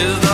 is the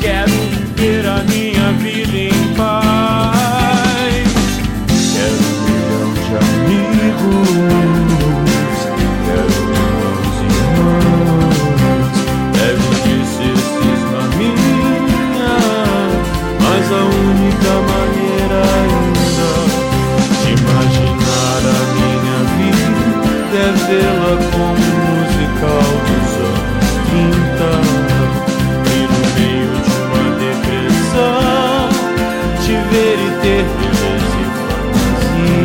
Quero viver a minha vida em paz. Quero um milhão de amigos. Quero bons irmãos. Quero desistir na minha, mas a única maneira ainda de imaginar a minha vida é vê-la.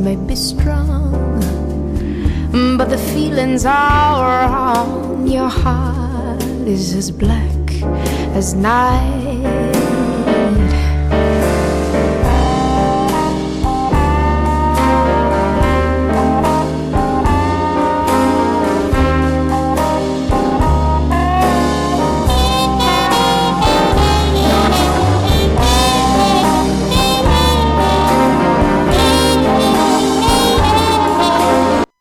may be strong, but the feelings are wrong. Your heart is as black as night.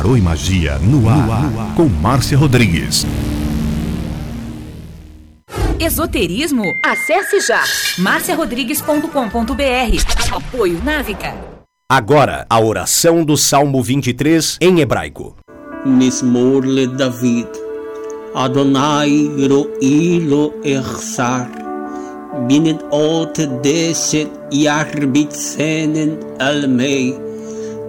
Tarô e Magia no ar, no ar, com Márcia Rodrigues. Esoterismo? Acesse já marciarodrigues.com.br. Apoio Návica. Agora, a oração do Salmo 23 em hebraico. Mismorle David. Adonai ro'i lo echsar. Binet ot deset yarbitsenen almei.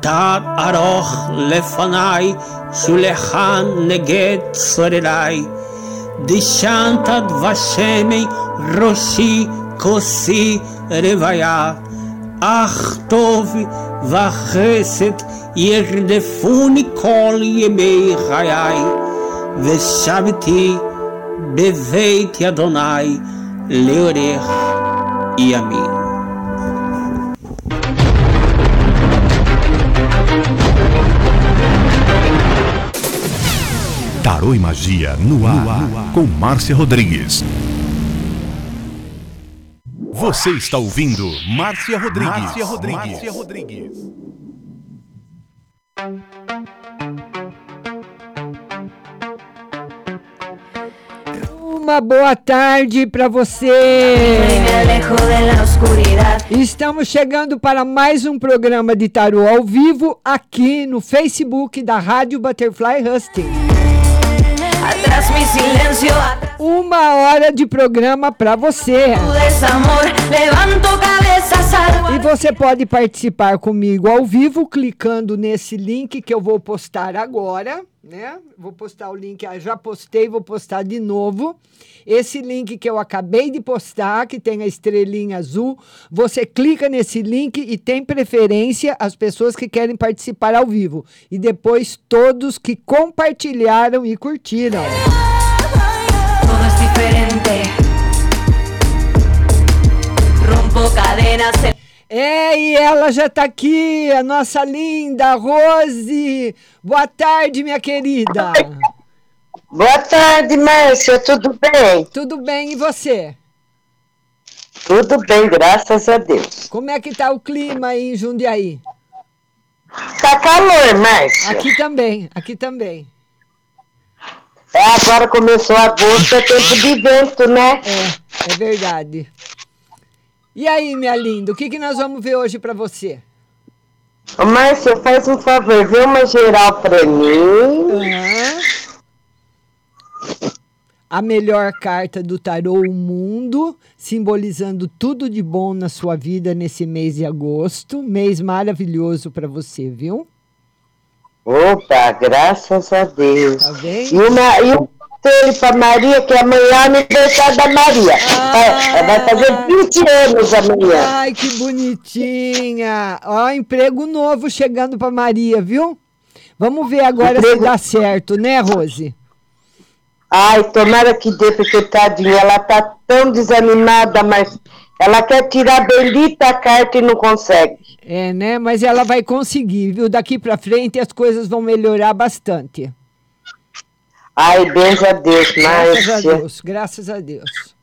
תת ארוך לפניי שולחן נגד צורריי. Dishantad Vashemen Roshi Kosi Revaya Achtov Vacheset Yerdefuni Kol Yemei Chayai Veshaviti Beveit Adonai Leorech Yamin Tarô e Magia no ar, no ar, com Márcia Rodrigues. Você está ouvindo Márcia Rodrigues. Márcia Rodrigues. Márcia Rodrigues. Uma boa tarde para você. Estamos chegando para mais um programa de tarô ao vivo aqui no Facebook da Rádio Butterfly Husting. Uma hora de programa para você. E você pode participar comigo ao vivo clicando nesse link que eu vou postar agora, né? Vou postar o link, ah, já postei, vou postar de novo. Esse link que eu acabei de postar, que tem a estrelinha azul, você clica nesse link e tem preferência as pessoas que querem participar ao vivo e depois todos que compartilharam e curtiram. Todo diferente. Rompo cadenas. É, e ela já está aqui, a nossa linda Rose. Boa tarde, minha querida. Boa tarde, Márcia. Tudo bem? Tudo bem, e você? Tudo bem, graças a Deus. Como é que tá o clima aí em Jundiaí? Tá calor, Márcia. Aqui também, aqui também. É, agora começou agosto, é tempo de vento, né? É, é verdade. E aí, minha linda, o que, que nós vamos ver hoje para você? Márcia, faz um favor, vê uma geral para mim. Uhum. A melhor carta do tarô o mundo, simbolizando tudo de bom na sua vida nesse mês de agosto. Mês maravilhoso para você, viu? Opa, graças a Deus. Tá? E, uma, e ele para Maria, que amanhã é aniversário da Maria. Ah, é, vai fazer 20 anos amanhã. Ai, que bonitinha. Ó, emprego novo chegando para Maria, viu? Vamos ver agora emprego... se dá certo, né, Rose? Ai, tomara que dê, porque tadinha, ela tá tão desanimada, mas ela quer tirar a bendita carta e não consegue. É, né? Mas ela vai conseguir, viu? Daqui para frente as coisas vão melhorar bastante. Ai, beijo a Deus, Márcia. Graças a Deus, graças a Deus.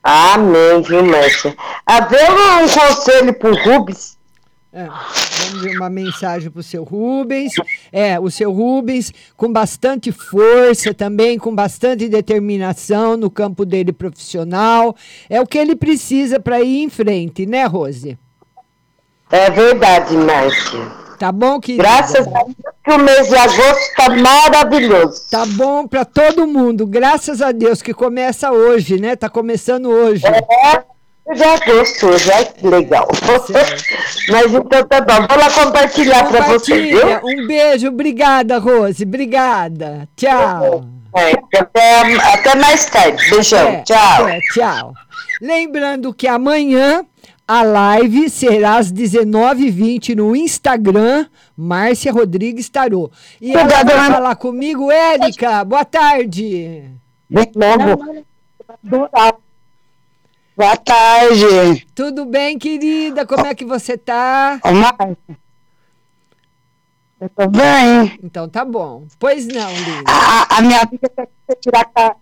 Amém, viu, Márcia? Havia um conselho pro Rubens. É, vamos ver uma mensagem para o seu Rubens. É, o seu Rubens, com bastante força também, com bastante determinação no campo dele profissional. É o que ele precisa para ir em frente, né, Rose? É verdade, Márcia. Tá bom, querida? Graças a Deus que o mês de agosto está maravilhoso. Tá bom para todo mundo. Graças a Deus que começa hoje, né? Tá começando hoje. É. Já gostou, já que legal. Mas então tá bom, vou lá compartilhar para você, viu? Um beijo, obrigada, Rose, obrigada. Tchau. É, até, até mais tarde. Beijão, é, tchau. É, tchau. Lembrando que amanhã a live será às 19h20 no Instagram, Márcia Rodrigues Tarô. E ela vai falar comigo, Érica. Boa tarde. Boa tarde. Tudo bem, querida? Como é que você tá? Ô. Eu tô bem. Então tá bom. Pois não, Lívia. A, a minha filha quer tirar a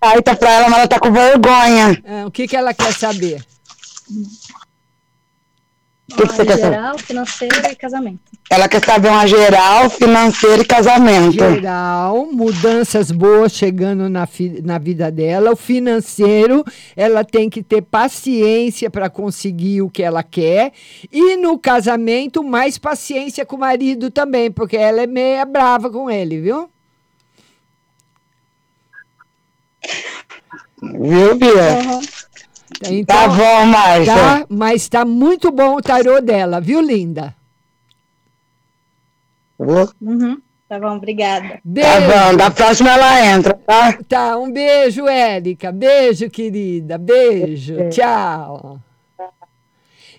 carta pra ela, mas ela tá com vergonha. Ah, o que, que ela quer saber? Que que você geral, quer financeiro e casamento. Ela quer saber uma geral, financeiro e casamento. Geral, mudanças boas chegando na, na vida dela. O financeiro, ela tem que ter paciência para conseguir o que ela quer. E no casamento, mais paciência com o marido também, porque ela é meia brava com ele, viu? Viu, Bia? Uhum. Então, tá bom, Márcia. Tá, mas está muito bom o tarô dela, viu, linda? Uhum. Tá bom, obrigada. Beijo. Tá bom, da próxima ela entra, tá? Tá, um beijo, Érica. Beijo, querida. Beijo. Tchau.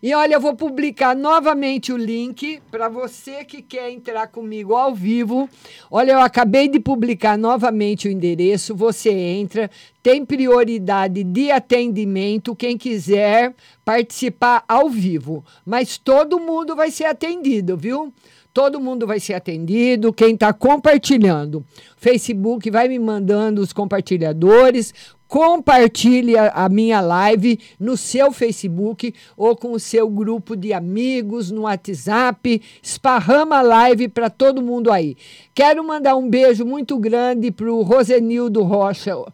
E olha, eu vou publicar novamente o link para você que quer entrar comigo ao vivo. Olha, eu acabei de publicar novamente o endereço. Você entra, tem prioridade de atendimento. Quem quiser participar ao vivo, mas todo mundo vai ser atendido, viu? Todo mundo vai ser atendido. Quem está compartilhando, Facebook vai me mandando os compartilhadores. Compartilhe a, minha live no seu Facebook ou com o seu grupo de amigos no WhatsApp. Esparrama a live para todo mundo aí. Quero mandar um beijo muito grande para o Rosenildo Rocha. Uh,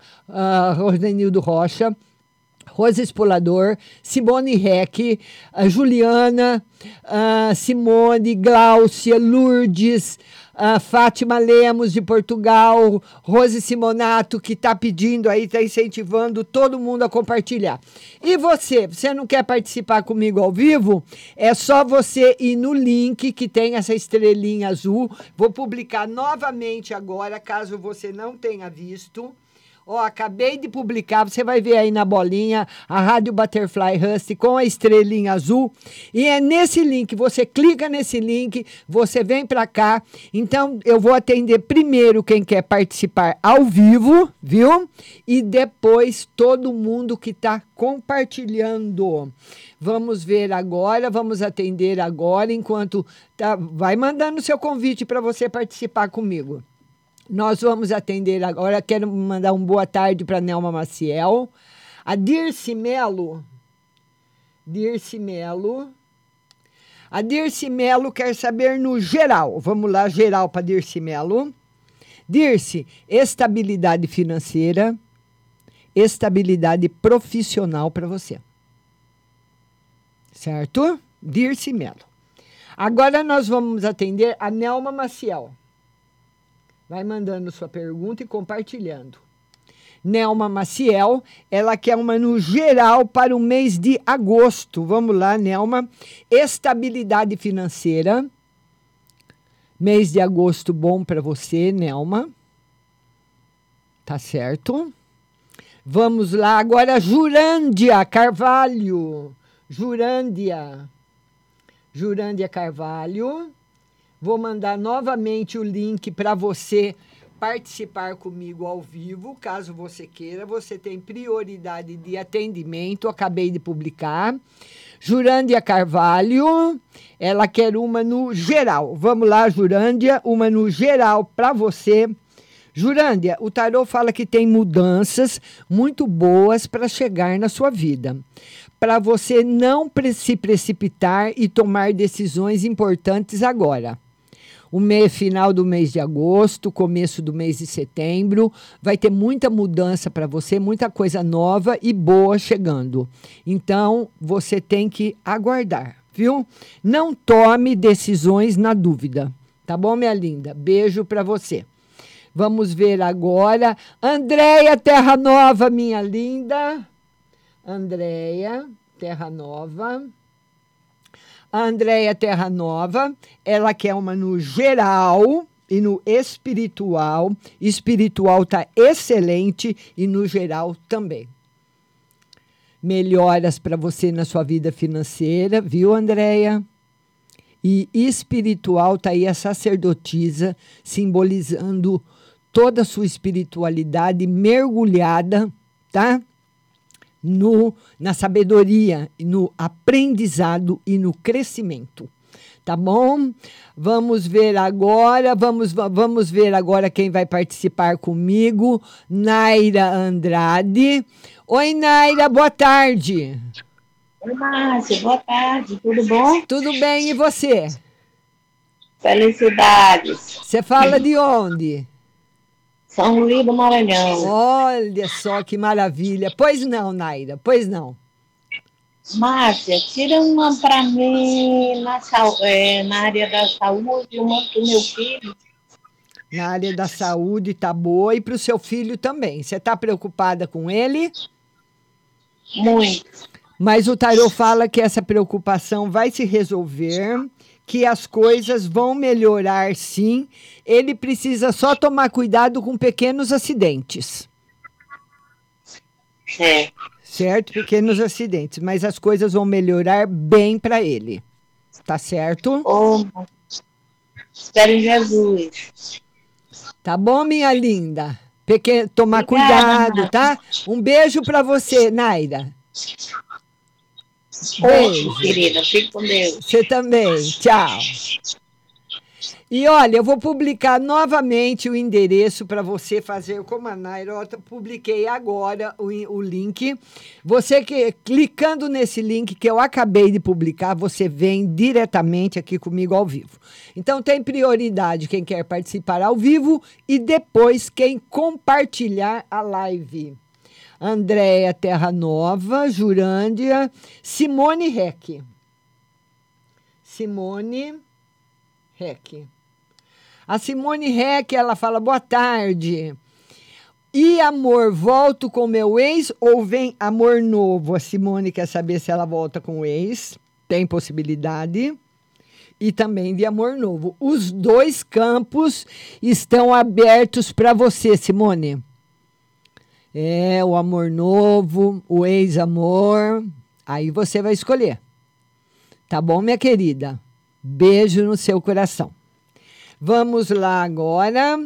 Rosenildo Rocha. Rosa Espolador, Simone Reck, a Juliana, a Simone, Gláucia, Lourdes, a Fátima Lemos de Portugal, Rose Simonato, que está pedindo aí, está incentivando todo mundo a compartilhar. E você, você não quer participar comigo ao vivo? É só você ir no link que tem essa estrelinha azul. Vou publicar novamente agora, caso você não tenha visto. Ó, acabei de publicar, você vai ver aí na bolinha a Rádio Butterfly Rust com a estrelinha azul. E é nesse link, você clica nesse link, você vem para cá. Então, eu vou atender primeiro quem quer participar ao vivo, viu? E depois todo mundo que está compartilhando. Vamos ver agora, vamos atender agora, enquanto tá, vai mandando seu convite para você participar comigo. Nós vamos atender agora. Quero mandar um boa tarde para Nelma Maciel. A Dirce Melo. Dirce Melo. A Dirce Melo quer saber no geral. Vamos lá, geral para Dirce Melo. Dirce, estabilidade financeira, estabilidade profissional para você. Certo? Dirce Melo. Agora nós vamos atender a Nelma Maciel. Vai mandando sua pergunta e compartilhando. Nelma Maciel, ela quer uma no geral para o mês de agosto. Vamos lá, Nelma. Estabilidade financeira. Mês de agosto bom para você, Nelma. Tá certo? Vamos lá agora, Jurândia Carvalho. Jurândia. Jurândia Carvalho. Vou mandar novamente o link para você participar comigo ao vivo, caso você queira. Você tem prioridade de atendimento, acabei de publicar. Jurândia Carvalho, ela quer uma no geral. Vamos lá, Jurândia, uma no geral para você. Jurândia, o tarô fala que tem mudanças muito boas para chegar na sua vida. Para você não se precipitar e tomar decisões importantes agora o mês, final do mês de agosto, começo do mês de setembro. Vai ter muita mudança para você, muita coisa nova e boa chegando. Então, você tem que aguardar, viu? Não tome decisões na dúvida. Tá bom, minha linda? Beijo para você. Vamos ver agora. Andréia Terra Nova, minha linda. Andréia Terra Nova. A Andréia Terra Nova, ela quer uma no geral e no espiritual. Espiritual tá excelente e no geral também. Melhoras para você na sua vida financeira, viu, Andréia? E espiritual tá aí a sacerdotisa simbolizando toda a sua espiritualidade mergulhada, tá? No, na sabedoria, no aprendizado e no crescimento. Tá bom? Vamos ver agora, vamos, vamos ver agora quem vai participar comigo. Naira Andrade. Oi, Naira, boa tarde. Oi, Márcia, boa tarde, tudo bom? Tudo bem, e você? Felicidades. Você fala de onde? São Luís do Maranhão. Olha só que maravilha. Pois não, Naira, pois não. Márcia, tira uma para mim na, é, na área da saúde, uma para o meu filho. Na área da saúde tá boa e para o seu filho também. Você está preocupada com ele? Muito. Mas o tarô fala que essa preocupação vai se resolver, que as coisas vão melhorar sim. Ele precisa só tomar cuidado com pequenos acidentes. É. Certo? Pequenos acidentes. Mas as coisas vão melhorar bem para ele. Tá certo? Oh, espero em Jesus. Tá bom, minha linda? Peque... Tomar Obrigada, cuidado, tá? Um beijo para você, Naira. Beijo, querida. Fique com Deus. Você também. Tchau. E olha, eu vou publicar novamente o endereço para você fazer como a Nairota. Publiquei agora o, o link. Você que clicando nesse link que eu acabei de publicar, você vem diretamente aqui comigo ao vivo. Então tem prioridade quem quer participar ao vivo e depois quem compartilhar a live. Andréia Terra Nova, Jurândia, Simone Reck. Simone Reck. A Simone Reck, ela fala, boa tarde. E amor, volto com meu ex ou vem amor novo? A Simone quer saber se ela volta com o ex. Tem possibilidade. E também de amor novo. Os dois campos estão abertos para você, Simone. É, o amor novo, o ex-amor. Aí você vai escolher. Tá bom, minha querida? Beijo no seu coração. Vamos lá agora.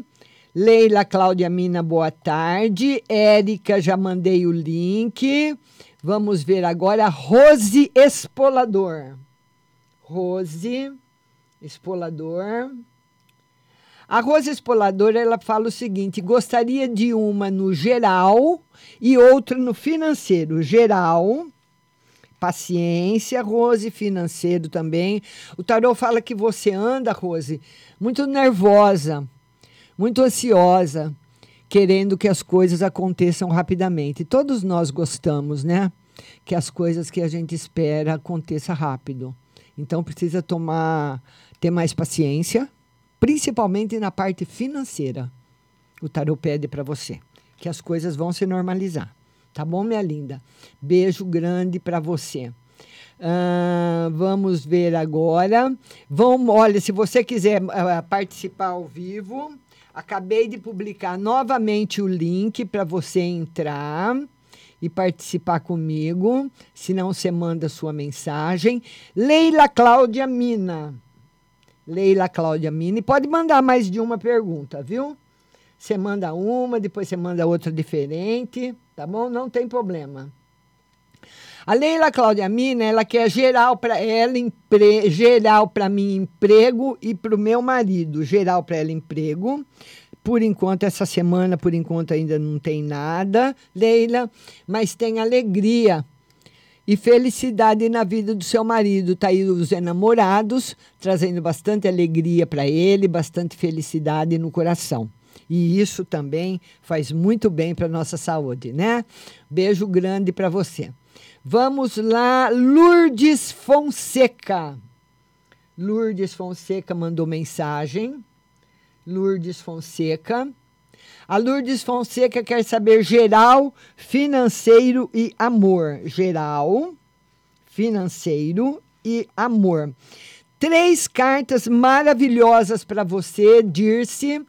Leila Cláudia Mina, boa tarde. Érica, já mandei o link. Vamos ver agora Rose Espolador. Rose Espolador. A Rose Espoladora, ela fala o seguinte: gostaria de uma no geral e outra no financeiro. Geral, paciência, Rose, financeiro também. O tarô fala que você anda, Rose, muito nervosa, muito ansiosa, querendo que as coisas aconteçam rapidamente. Todos nós gostamos, né? Que as coisas que a gente espera aconteça rápido. Então precisa tomar, ter mais paciência, principalmente na parte financeira. O tarô pede para você que as coisas vão se normalizar. Tá bom, minha linda? Beijo grande para você. Vamos ver agora. Vamos, olha, se você quiser ah, participar ao vivo, acabei de publicar novamente o link para você entrar e participar comigo. Se não, você manda sua mensagem. Leila Cláudia Mina. Leila Cláudia Mina. E pode mandar mais de uma pergunta, viu? Você manda uma, depois você manda outra diferente, tá bom? Não tem problema. A Leila Cláudia Mina, ela quer geral para ela, empre, geral para mim emprego e para o meu marido, geral para ela emprego. Por enquanto, essa semana, por enquanto ainda não tem nada, Leila, mas tem alegria e felicidade na vida do seu marido. Está aí os enamorados, trazendo bastante alegria para ele, bastante felicidade no coração. E isso também faz muito bem para nossa saúde, né? Beijo grande para você. Vamos lá, Lourdes Fonseca. Lourdes Fonseca mandou mensagem. Lourdes Fonseca. A Lourdes Fonseca quer saber geral, financeiro e amor. Geral, financeiro e amor. Três cartas maravilhosas para você, Dirce.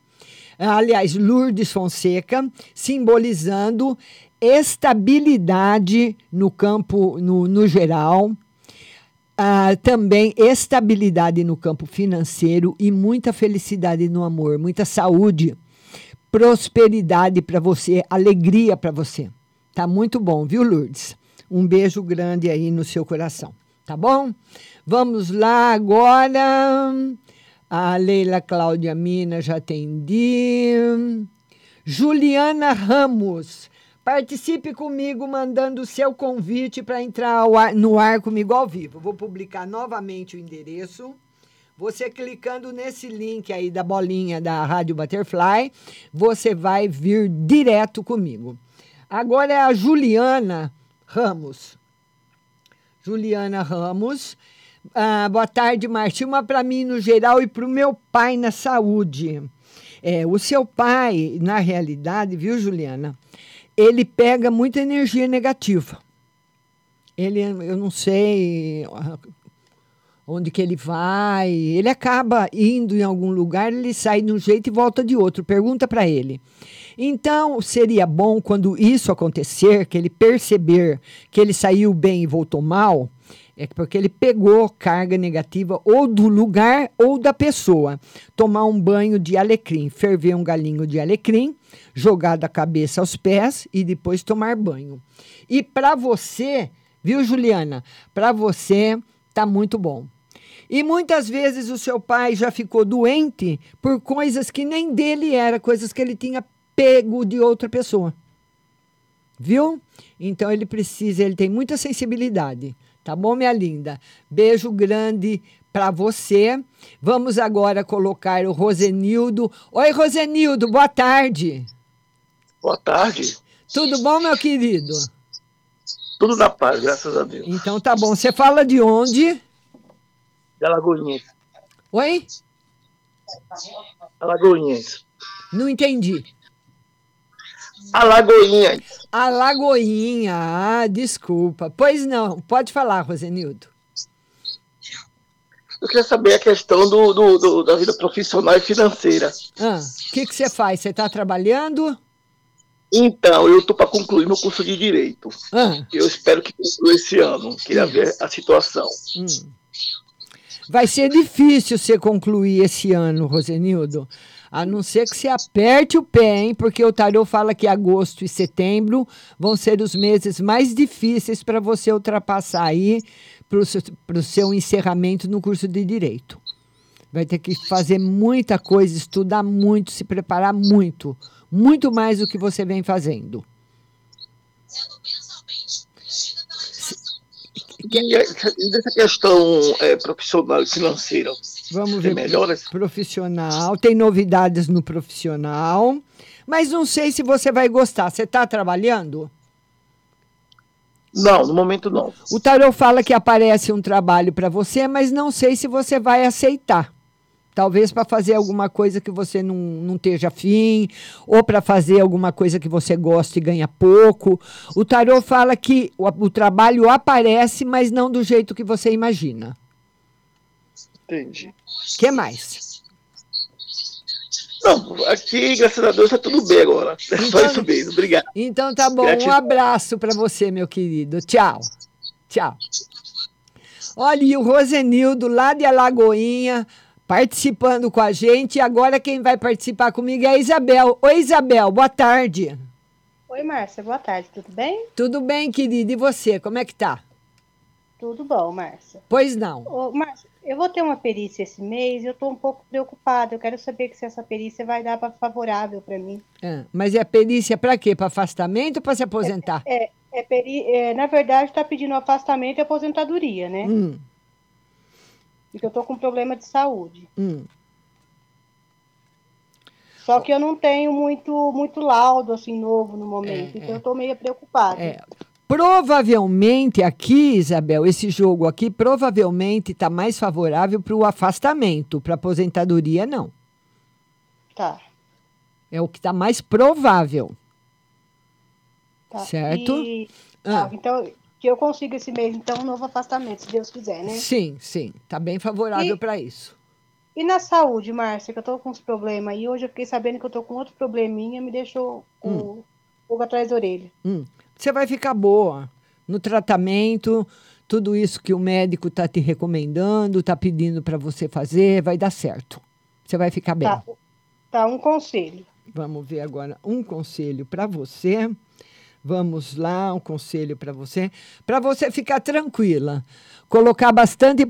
Aliás, Lourdes Fonseca, simbolizando estabilidade no campo, no, no geral, ah, também estabilidade no campo financeiro e muita felicidade no amor, muita saúde, prosperidade para você, alegria para você. Tá muito bom, viu, Lourdes? Um beijo grande aí no seu coração, tá bom? Vamos lá agora. A Leila Cláudia Mina já atendi. Juliana Ramos. Participe comigo mandando o seu convite para entrar ar, no ar comigo ao vivo. Vou publicar novamente o endereço. Você clicando nesse link aí da bolinha da Rádio Butterfly, você vai vir direto comigo. Agora é a Juliana Ramos. Juliana Ramos. Ah, boa tarde, Martim. Uma para mim no geral e para o meu pai na saúde. É, o seu pai, na realidade, viu, Juliana? ele pega muita energia negativa. Ele, eu não sei onde que ele vai. Ele acaba indo em algum lugar, ele sai de um jeito e volta de outro. Pergunta para ele. Então, seria bom quando isso acontecer, que ele perceber que ele saiu bem e voltou mal, é porque ele pegou carga negativa ou do lugar ou da pessoa. Tomar um banho de alecrim, ferver um galinho de alecrim, jogar da cabeça aos pés e depois tomar banho. E para você, viu, Juliana? Para você tá muito bom. E muitas vezes o seu pai já ficou doente por coisas que nem dele era, coisas que ele tinha pego de outra pessoa. Viu? Então ele precisa, ele tem muita sensibilidade. Tá bom, minha linda? Beijo grande para você. Vamos agora colocar o Rosenildo. Oi, Rosenildo, boa tarde. Boa tarde. Tudo bom, meu querido? Tudo na paz, graças a Deus. Então tá bom. Você fala de onde? De Alagoinhas. Oi? Alagoinhas. Não entendi. Alagoinhas. Alagoinha, ah, desculpa. Pois não, pode falar, Rosenildo. Eu queria saber a questão do, do- do- da vida profissional e financeira. Ah, O que que você faz? Você está trabalhando? Então, eu estou para concluir meu curso de Direito. Ah. Eu espero que conclua esse ano. Queria ver a situação. Hum. Vai ser difícil você concluir esse ano, Rosenildo. A não ser que você aperte o pé, hein? Porque o tarô fala que agosto e setembro vão ser os meses mais difíceis para você ultrapassar aí para o seu encerramento no curso de Direito. Vai ter que fazer muita coisa, estudar muito, se preparar muito. Muito mais do que você vem fazendo. E, a- e dessa questão é, profissional e financeira? Vamos ver. melhoras? Profissional. Tem novidades no profissional. Mas não sei se você vai gostar. Você está trabalhando? Não, no momento não. O tarô fala que aparece um trabalho para você, mas não sei se você vai aceitar. Talvez para fazer alguma coisa que você não, não esteja afim, ou para fazer alguma coisa que você gosta e ganha pouco. O tarô fala que o, o trabalho aparece, mas não do jeito que você imagina. Entendi. O que mais? Não, aqui, graças a Deus, está tudo bem agora. É só isso mesmo. Obrigado. Então tá bom, um abraço para você, meu querido. Tchau. Tchau. Olha, e o Rosenildo, lá de Alagoinha, participando com a gente. Agora quem vai participar comigo é a Isabel. Oi, Isabel, boa tarde. Oi, Márcia, boa tarde, tudo bem? Tudo bem, querida? E você, como é que tá? Tudo bom, Márcia. Pois não. Ô, Márcia, eu vou ter uma perícia esse mês e eu tô um pouco preocupada. Eu quero saber se essa perícia vai dar pra favorável para mim. Ah, mas é perícia para quê? Para afastamento ou para se aposentar? É, é, peri... é, na verdade, tá pedindo afastamento e aposentadoria, né? Hum, Porque eu tô com problema de saúde. hum. Só que eu não tenho muito, muito laudo, assim, novo no momento. É, então é. eu tô meio preocupada. É. Provavelmente aqui, Isabel, esse jogo aqui provavelmente está mais favorável para o afastamento, para aposentadoria não. Tá, É o que está mais provável. tá. Certo? E- Ah. tá, então, que eu consiga esse mês, então, um novo afastamento, se Deus quiser, né? Sim, sim, está bem favorável E- para isso. E na saúde, Márcia, que eu tô com uns problemas aí. Hoje eu fiquei sabendo que eu tô com outro probleminha, me deixou com Hum. o fogo atrás da orelha. Hum. Você vai ficar boa no tratamento, tudo isso que o médico está te recomendando, está pedindo para você fazer, vai dar certo. Você vai ficar bem. Tá, tá, um conselho. Vamos ver agora um conselho para você. Vamos lá, um conselho para você. Para você ficar tranquila. Colocar bastante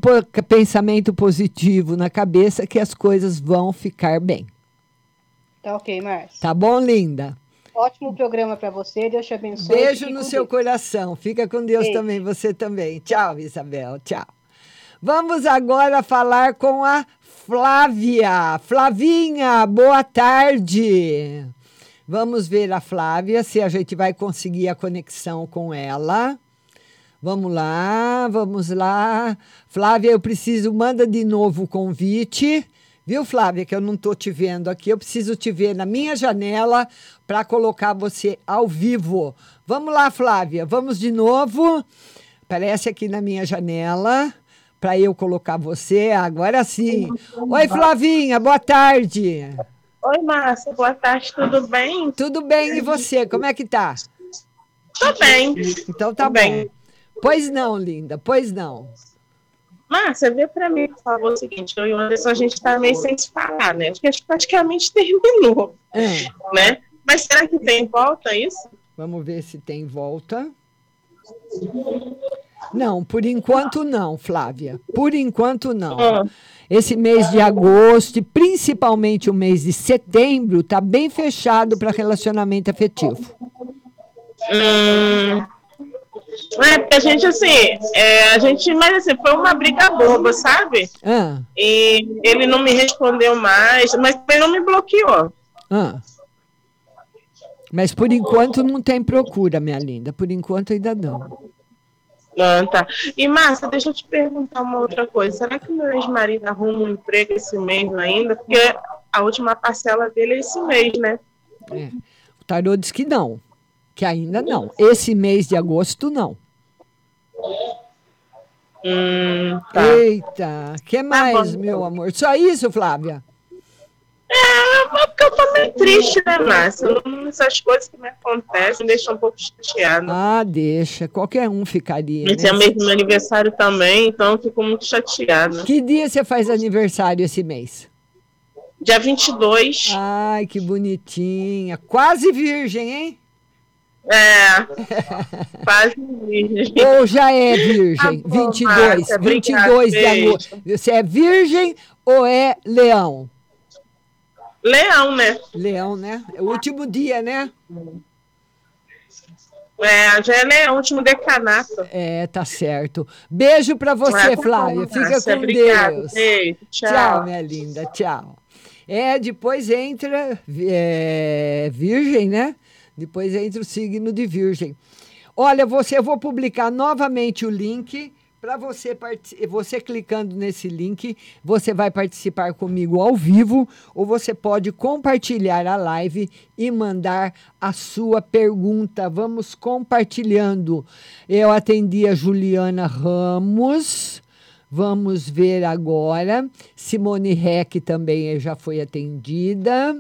pensamento positivo na cabeça que as coisas vão ficar bem. Tá ok, Márcia. Tá bom, linda? Ótimo programa pra você. Deus te abençoe. Beijo no seu Deus. coração. Fica com Deus Beijo. também, você também. Tchau, Isabel. Tchau. Vamos agora falar com a Flávia. Flavinha, boa tarde. Vamos ver a Flávia, se a gente vai conseguir a conexão com ela. Vamos lá, vamos lá. Flávia, eu preciso, manda de novo o convite. Viu, Flávia, que eu não estou te vendo aqui. Eu preciso te ver na minha janela para colocar você ao vivo. Vamos lá, Flávia, vamos de novo. Aparece aqui na minha janela para eu colocar você. Agora sim. Oi, Flavinha, boa tarde. Oi, Márcia, boa tarde, tudo bem? Tudo bem, e você? Como é que tá? Tô bem. Então tá Tô bom. bem. Pois não, linda, pois não. Márcia, vê pra mim, por favor, o seguinte, eu e o Anderson, a gente tá meio sem se falar, né? Acho que a gente praticamente terminou, né? Mas será que tem volta isso? Vamos ver se tem volta. Não, por enquanto não, Flávia. Por enquanto não. Ah. Esse mês de agosto e principalmente o mês de setembro tá bem fechado para relacionamento afetivo. Hum, é, porque a gente, assim, é, a gente, mas assim, foi uma briga boba, sabe? Ah, E ele não me respondeu mais, mas também não me bloqueou. ah. Mas por enquanto não tem procura, minha linda. Por enquanto ainda não. Ah, tá. E, Márcia, deixa eu te perguntar uma outra coisa. Será que meu ex-marido arruma um emprego esse mês ainda? Porque a última parcela dele é esse mês, né? É. O tarô diz que não, que ainda não. Esse mês de agosto não. Hum, tá. Eita, que mais, meu amor? Só isso, Flávia? É, triste, né, Márcia? Não- Essas coisas que me acontecem me deixam um pouco chateada. Ah, deixa. Qualquer um ficaria. Esse é né? mês do meu aniversário também, então eu fico muito chateada. Que dia você faz aniversário esse mês? Dia 22. Ai, que bonitinha. Quase virgem, hein? É. Quase virgem. Ou já é virgem? Tá bom, 22, Márcia, 22 de agosto. Você é virgem ou é leão? Leão, né? Leão, né? É o último dia, né? É, já é leão, último decanato. É, tá certo. Beijo pra você, tá Flávia. bom, Fica com obrigada. Deus. Beijo, tchau. Tchau, minha linda. Tchau. É, depois entra é, Virgem, né? Depois entra o signo de Virgem. Olha, você, eu vou publicar novamente o link para você você clicando nesse link, você vai participar comigo ao vivo ou você pode compartilhar a live e mandar a sua pergunta. Vamos compartilhando. Eu atendi a Juliana Ramos. Vamos ver agora. Simone Reck também já foi atendida.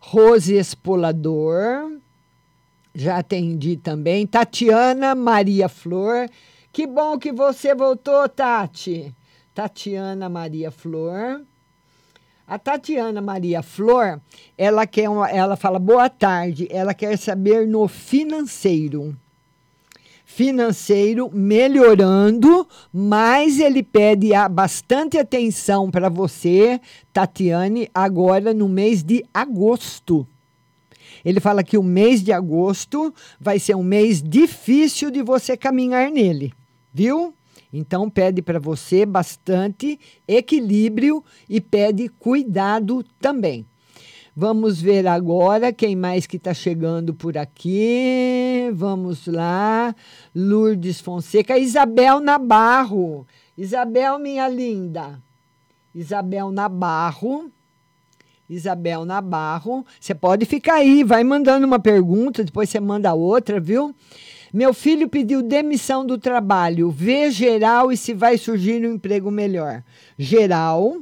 Rose Espolador. Já atendi também. Tatiana Maria Flor. Que bom que você voltou, Tati. Tatiana Maria Flor. A Tatiana Maria Flor, ela quer uma- ela fala boa tarde, ela quer saber no financeiro. Financeiro melhorando, mas ele pede a- bastante atenção para você, Tatiane, agora no mês de agosto. Ele fala que o mês de agosto vai ser um mês difícil de você caminhar nele, viu? Então pede para você bastante equilíbrio e pede cuidado também. Vamos ver agora quem mais que está chegando por aqui. Vamos lá. Lourdes Fonseca, Isabel Nabarro. Isabel, minha linda. Isabel Nabarro. Isabel Nabarro. Você pode ficar aí, vai mandando uma pergunta, depois você manda outra, viu? Meu filho pediu demissão do trabalho. Vê geral e se vai surgir um emprego melhor. Geral,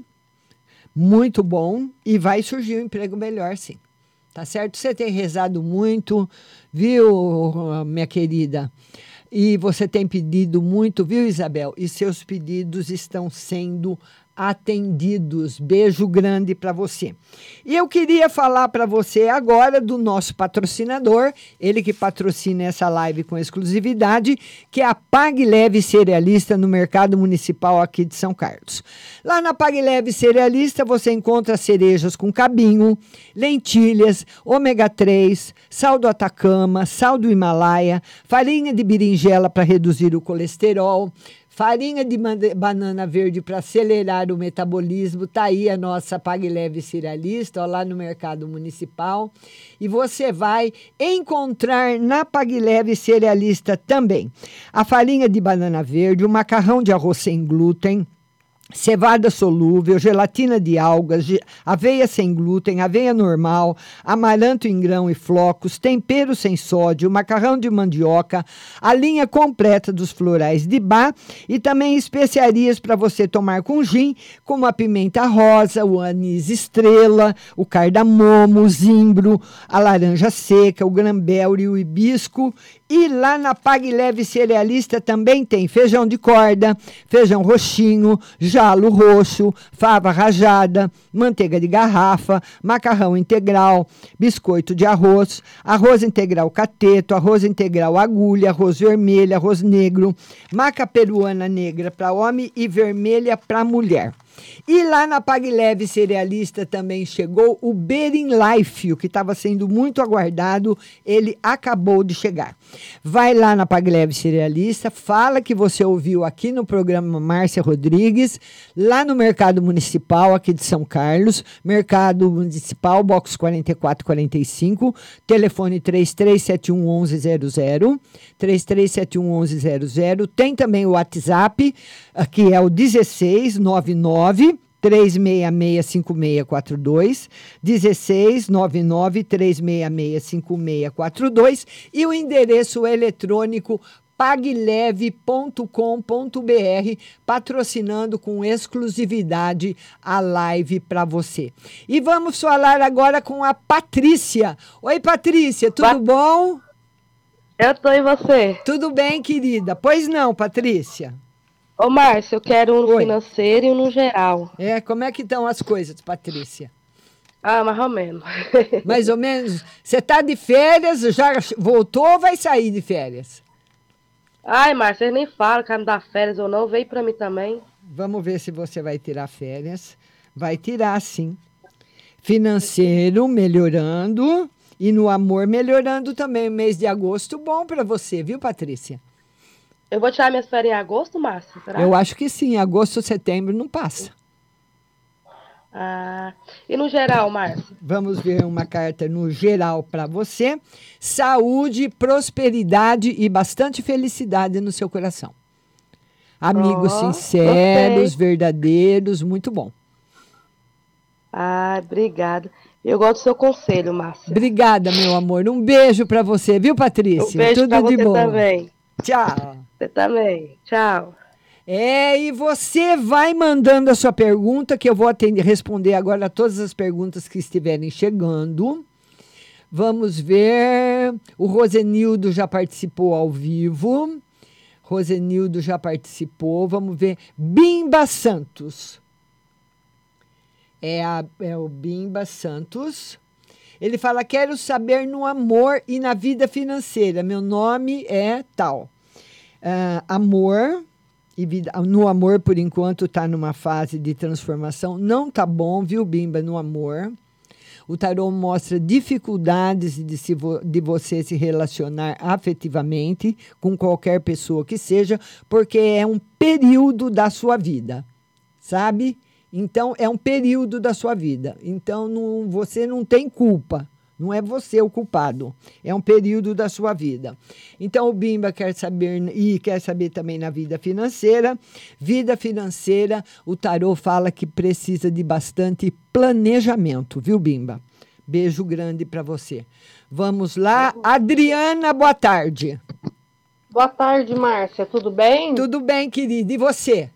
muito bom, e vai surgir um emprego melhor, sim. Tá certo? Você tem rezado muito, viu, minha querida? E você tem pedido muito, viu, Isabel? E seus pedidos estão sendo atendidos. Beijo grande para você. E eu queria falar para você agora do nosso patrocinador, ele que patrocina essa live com exclusividade, que é a Pag Leve Cerealista no Mercado Municipal aqui de São Carlos. Lá na Pag Leve Cerealista você encontra cerejas com cabinho, lentilhas, ômega 3, sal do Atacama, sal do Himalaia, farinha de berinjela para reduzir o colesterol, Farinha de banana verde para acelerar o metabolismo. Tá aí a nossa Pague Leve Cerealista, ó, lá no Mercado Municipal. E você vai encontrar na Pague Leve Cerealista também a farinha de banana verde, o macarrão de arroz sem glúten, cevada solúvel, gelatina de algas, aveia sem glúten, aveia normal, amaranto em grão e flocos, tempero sem sódio, macarrão de mandioca, a linha completa dos florais de bar e também especiarias para você tomar com gin, como a pimenta rosa, o anis estrela, o cardamomo, o zimbro, a laranja seca, o grambel e o hibisco. E lá na Pague Leve Cerealista também tem feijão de corda, feijão roxinho, jalo roxo, fava rajada, manteiga de garrafa, macarrão integral, biscoito de arroz, arroz integral cateto, arroz integral agulha, arroz vermelho, arroz negro, maca peruana negra para homem e vermelha para mulher. E lá na Pague Leve Cerealista também chegou o Bering Life, o que estava sendo muito aguardado, ele acabou de chegar. Vai lá na Pague Leve Cerealista, fala que você ouviu aqui no programa Márcia Rodrigues, lá no Mercado Municipal aqui de São Carlos, Mercado Municipal, box 4445, telefone 3371 1100, 3371 1100. Tem também o WhatsApp, que é o 1699 3665642, 1699 3665642 e o endereço eletrônico pagleve.com.br, patrocinando com exclusividade a live para você. E vamos falar agora com a Patrícia. Oi, Patrícia, tudo bom? Eu tô e você? Tudo bem, querida. Pois não, Patrícia? Ô, Márcio, eu quero um no financeiro e um no geral. É, como é que estão as coisas, Patrícia? Ah, mais ou menos. Mais ou menos. Você tá de férias, já voltou ou vai sair de férias? Ai, Márcio, vocês nem falam que me dar férias ou não. Veio pra mim também. Vamos ver se você vai tirar férias. Vai tirar, sim. Financeiro melhorando e no amor melhorando também. Mês de agosto bom para você, viu, Patrícia? Eu vou tirar minhas férias em agosto, Márcio? Será? Eu acho que sim. Agosto, setembro não passa. Ah, e no geral, Márcio? Vamos ver uma carta no geral para você. Saúde, prosperidade e bastante felicidade no seu coração. Amigos Ó, sinceros, verdadeiros, muito bom. Ai, obrigada. Eu gosto do seu conselho, Márcio. Obrigada, meu amor. Um beijo para você, viu, Patrícia? Um beijo Tudo de você bom. também. Tchau. Você também. Tchau. É, e você vai mandando a sua pergunta, que eu vou atender, responder agora a todas as perguntas que estiverem chegando. Vamos ver. O Rosenildo já participou ao vivo. Rosenildo já participou. Vamos ver. Bimba Santos. É, a- é o Bimba Santos. Ele fala: Quero saber no amor e na vida financeira. Meu nome é tal. Ah, amor e vida, no amor por enquanto está numa fase de transformação. Não tá bom, viu, Bimba, no amor. O tarô mostra dificuldades de, se vo- de você se relacionar afetivamente com qualquer pessoa que seja, porque é um período da sua vida, sabe? Então, é um período da sua vida. Então, não, você não tem culpa. Não é você o culpado. É um período da sua vida. Então, o Bimba quer saber, e quer saber também na vida financeira. Vida financeira, o tarô fala que precisa de bastante planejamento, viu, Bimba? Beijo grande para você. Vamos lá. Adriana, boa tarde. Boa tarde, Márcia. Tudo bem? Tudo bem, querida. E você?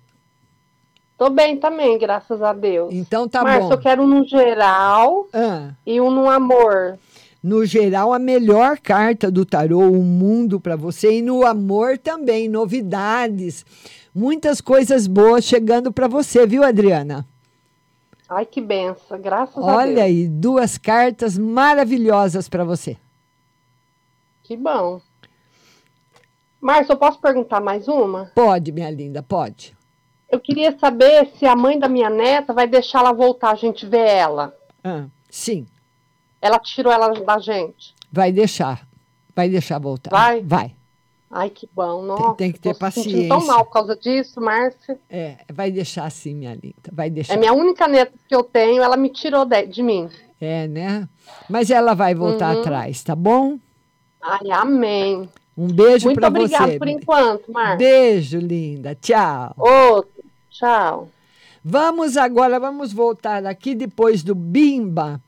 Tô bem também, graças a Deus. Então tá bom. eu quero um no geral Ah. e um no amor. No geral, a melhor carta do tarô, o mundo para você. E no amor também, novidades. Muitas coisas boas chegando para você, viu, Adriana? Ai, que benção, graças a Deus. Olha aí, duas cartas maravilhosas para você. Que bom. Márcia, eu posso perguntar mais uma? Pode, minha linda, pode. Eu queria saber se a mãe da minha neta vai deixar ela voltar, a gente ver ela. Ah, sim, Ela tirou ela da gente. vai deixar. Vai deixar voltar. Vai? Vai. Ai, que bom. Nossa, tem que ter sentindo tão paciência. mal por causa disso, Márcia. É, vai deixar sim, minha linda. Vai deixar. É minha única neta que eu tenho, ela me tirou de, de mim. É, né? Mas ela vai voltar Uhum. atrás, tá bom? Ai, amém. Um beijo Muito para obrigada você. por enquanto, Márcia. Beijo, linda. Tchau. Outro. Tchau. Vamos agora, vamos voltar aqui depois do Bimba.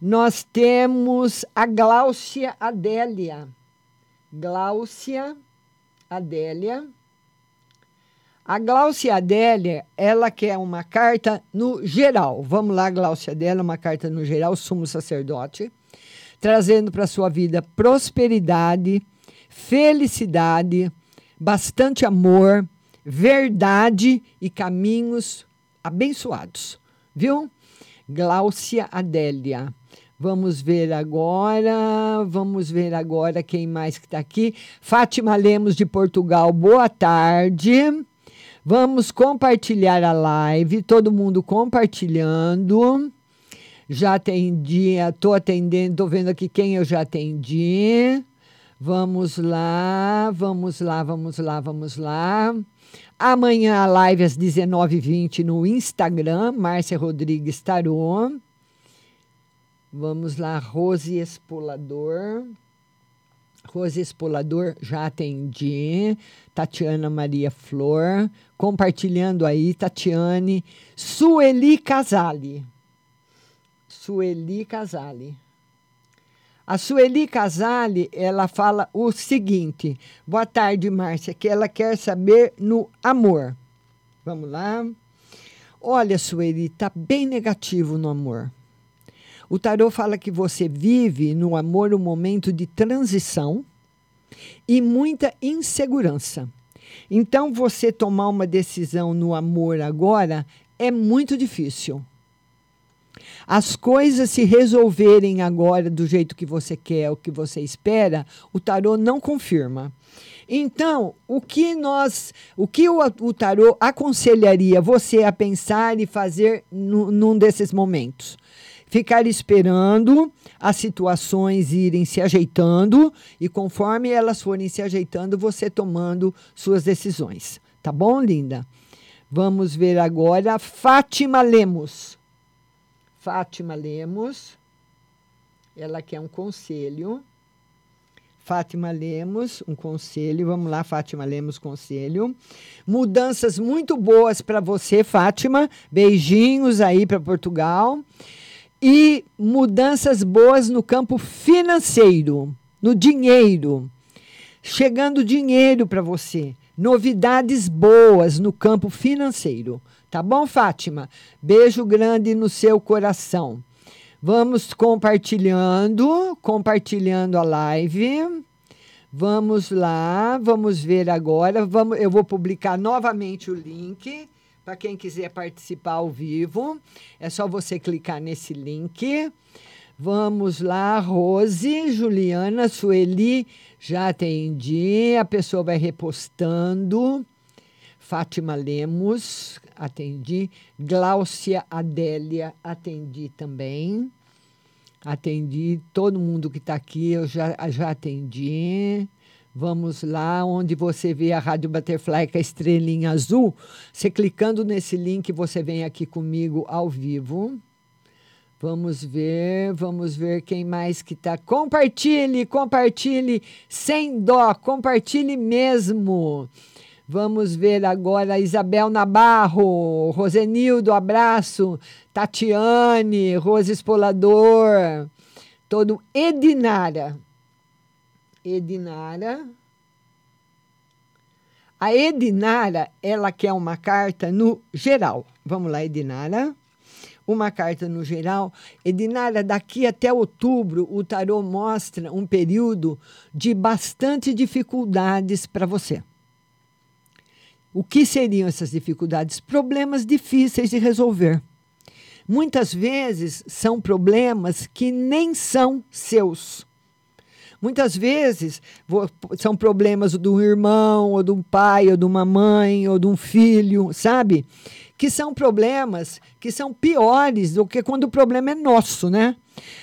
Nós temos a Gláucia Adélia. Gláucia Adélia. A Gláucia Adélia, ela quer uma carta no geral. Vamos lá, Gláucia Adélia, uma carta no geral, sumo sacerdote, trazendo para sua vida prosperidade, felicidade, bastante amor, verdade e caminhos abençoados. Viu? Gláucia Adélia. Vamos ver agora, vamos ver agora quem mais que está aqui. Fátima Lemos de Portugal, boa tarde. Vamos compartilhar a live, todo mundo compartilhando. Já atendi, estou atendendo, estou vendo aqui quem eu já atendi. Vamos lá, vamos lá, vamos lá, vamos lá. Amanhã a live às 19h20 no Instagram, Márcia Rodrigues Tarô. Vamos lá, Rose Espolador. Rose Espolador, já atendi. Tatiana Maria Flor. Compartilhando aí, Tatiane. Sueli Casale. Sueli Casale. A Sueli Casale, ela fala o seguinte: Boa tarde, Márcia, que ela quer saber no amor. Vamos lá. Olha, Sueli, tá bem negativo no amor. O tarô fala que você vive no amor um momento de transição e muita insegurança. Então, você tomar uma decisão no amor agora é muito difícil. As coisas se resolverem agora do jeito que você quer, o que você espera, o tarô não confirma. Então, o que nós, o que o, o tarô aconselharia você a pensar e fazer no, num desses momentos? ficar esperando as situações irem se ajeitando e conforme elas forem se ajeitando, você tomando suas decisões. Tá bom, linda? Vamos ver agora Fátima Lemos. Fátima Lemos. Ela quer um conselho. Fátima Lemos, um conselho. Vamos lá, Fátima Lemos, conselho. Mudanças muito boas para você, Fátima. Beijinhos aí para Portugal e mudanças boas no campo financeiro, no dinheiro. Chegando dinheiro para você. Novidades boas no campo financeiro. Tá bom, Fátima? Beijo grande no seu coração. Vamos compartilhando, compartilhando a live. Vamos lá, vamos ver agora. Vamos, eu vou publicar novamente o link para quem quiser participar ao vivo, é só você clicar nesse link. Vamos lá, Rose, Juliana, Sueli, já atendi. A pessoa vai repostando. Fátima Lemos, atendi. Gláucia Adélia, atendi também. Atendi. Todo mundo que está aqui, eu já, já atendi. Vamos lá, onde você vê a Rádio Butterfly com a estrelinha azul. Você clicando nesse link, você vem aqui comigo ao vivo. Vamos ver, vamos ver quem mais que tá. Compartilhe, compartilhe sem dó, compartilhe mesmo. Vamos ver agora Isabel Nabarro, Rosenildo, abraço. Tatiane, Rose Espolador, todo Edinara. Edinara. A Edinara, ela quer uma carta no geral. Vamos lá, Edinara. Uma carta no geral. Edinara, daqui até outubro, o tarô mostra um período de bastante dificuldades para você. O que seriam essas dificuldades? Problemas difíceis de resolver. Muitas vezes são problemas que nem são seus Muitas vezes são problemas de um irmão, ou de um pai, ou de uma mãe, ou de um filho, sabe? Que são problemas que são piores do que quando o problema é nosso, né?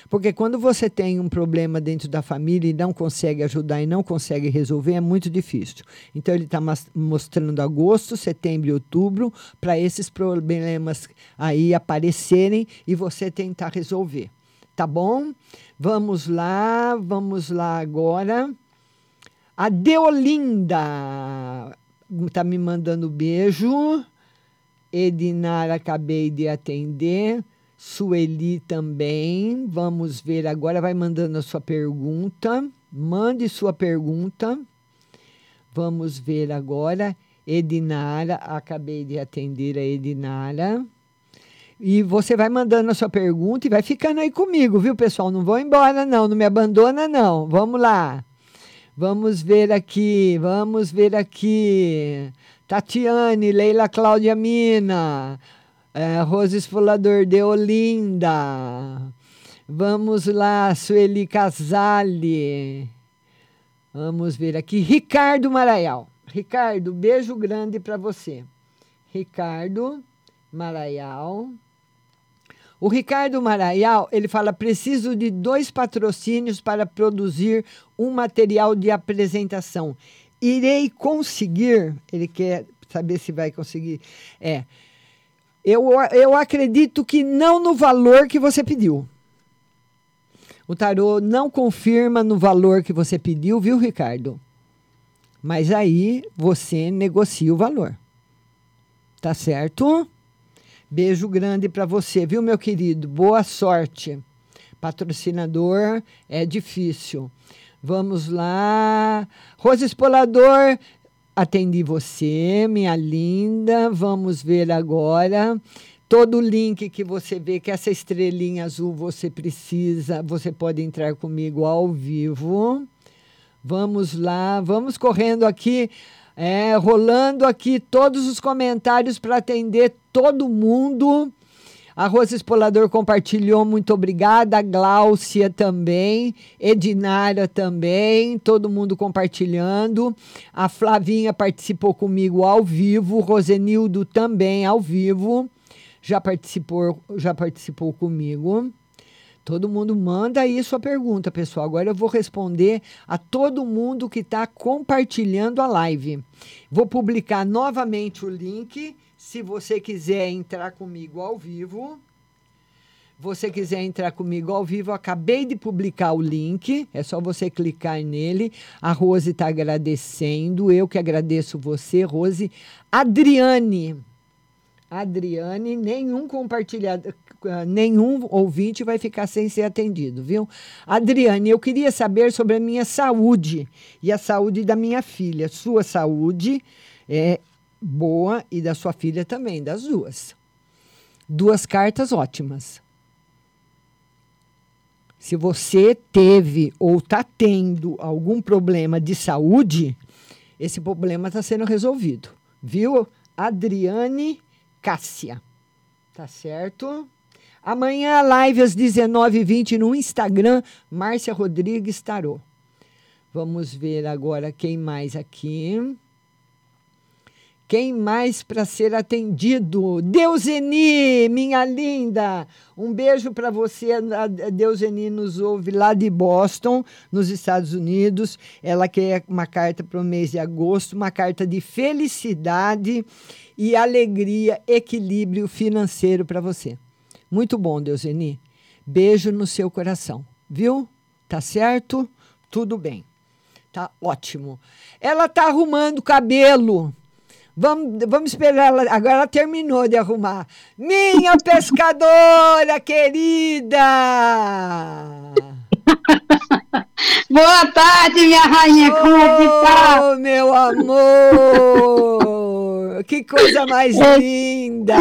Porque quando você tem um problema dentro da família e não consegue ajudar e não consegue resolver, é muito difícil. Então, ele está mostrando agosto, setembro e outubro para esses problemas aí aparecerem e você tentar resolver. Tá bom? Vamos lá, vamos lá agora. A Deolinda está me mandando beijo. Edinara, acabei de atender. Sueli também. Vamos ver agora. Vai mandando a sua pergunta. Mande sua pergunta. Vamos ver agora. Edinara, acabei de atender a Edinara. E você vai mandando a sua pergunta e vai ficando aí comigo, viu, pessoal? Não vou embora, não. Não me abandona, não. Vamos lá. Vamos ver aqui. Vamos ver aqui. Tatiane, Leila Cláudia Mina, é, Rose Esfolador de Olinda. Vamos lá, Sueli Casale. Vamos ver aqui. Ricardo Maraial. Ricardo, beijo grande para você. Ricardo Maraial. O Ricardo Maraial, ele fala: preciso de dois patrocínios para produzir um material de apresentação. Irei conseguir, ele quer saber se vai conseguir. É. Eu, eu acredito que não no valor que você pediu. O tarô não confirma no valor que você pediu, viu, Ricardo? Mas aí você negocia o valor. Tá certo? Beijo grande para você, viu, meu querido? Boa sorte. Patrocinador é difícil. Vamos lá. Rosa Espolador, atendi você, minha linda. Vamos ver agora. Todo o link que você vê que essa estrelinha azul você precisa, você pode entrar comigo ao vivo. Vamos lá, vamos correndo aqui, é, rolando aqui todos os comentários para atender todo mundo. A Rosa Espolador compartilhou, muito obrigada. Gláucia também. Edinara também. Todo mundo compartilhando. A Flavinha participou comigo ao vivo. Rosenildo também ao vivo. Já participou, já participou comigo. Todo mundo manda aí sua pergunta, pessoal. Agora eu vou responder a todo mundo que está compartilhando a live. Vou publicar novamente o link se você quiser entrar comigo ao vivo, você quiser entrar comigo ao vivo, acabei de publicar o link, é só você clicar nele. A Rose está agradecendo, eu que agradeço você, Rose. Adriane, Adriane, nenhum compartilhado, nenhum ouvinte vai ficar sem ser atendido, viu? Adriane, eu queria saber sobre a minha saúde e a saúde da minha filha. Sua saúde é boa e da sua filha também, das duas. Duas cartas ótimas. Se você teve ou está tendo algum problema de saúde, esse problema está sendo resolvido. Viu? Adriane Cássia. Tá certo? Amanhã, live às 19h20 no Instagram, Márcia Rodrigues Tarô. Vamos ver agora quem mais aqui. Quem mais para ser atendido? Deuseni, minha linda. Um beijo para você. A Deuseni nos ouve lá de Boston, nos Estados Unidos. Ela quer uma carta para o mês de agosto, uma carta de felicidade e alegria, equilíbrio financeiro para você. Muito bom, Deuseni. Beijo no seu coração, viu? Tá certo? Tudo bem. Tá ótimo. Ela tá arrumando o cabelo. Vamos, vamos esperar ela. Agora ela terminou de arrumar. Minha pescadora querida! Boa tarde, minha rainha. Como é que tá? Oh, meu amor! Que coisa mais linda!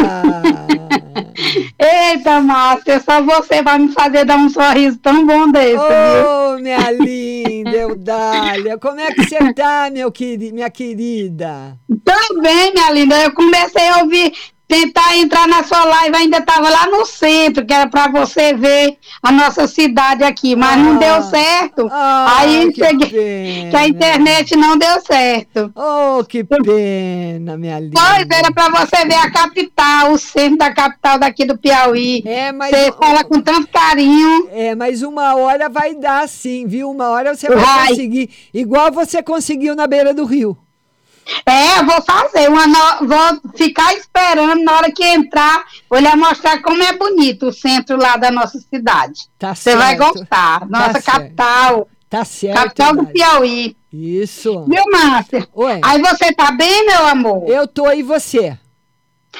Eita, Márcia, só você vai me fazer dar um sorriso tão bom desse, oh, viu? minha linda Eudália, como é que você tá, meu queri minha querida? Tô bem, minha linda, eu comecei a ouvir tentar entrar na sua live, ainda estava lá no centro, que era para você ver a nossa cidade aqui, mas ah, não deu certo. Ah, Aí que cheguei, que a internet não deu certo. Oh, que pena, minha linda. Pois era para você ver a capital, o centro da capital daqui do Piauí. É, mas você fala com tanto carinho. É, mas uma hora vai dar sim, viu? Uma hora você vai, vai. conseguir, igual você conseguiu na beira do rio. É, vou fazer uma no... vou ficar esperando na hora que entrar, vou lhe mostrar como é bonito o centro lá da nossa cidade. Tá Você vai gostar. Tá nossa tá capital. Certo. Tá certo. Capital do Piauí. Isso. Viu, Márcia? Oi. Aí você tá bem, meu amor? Eu tô e você?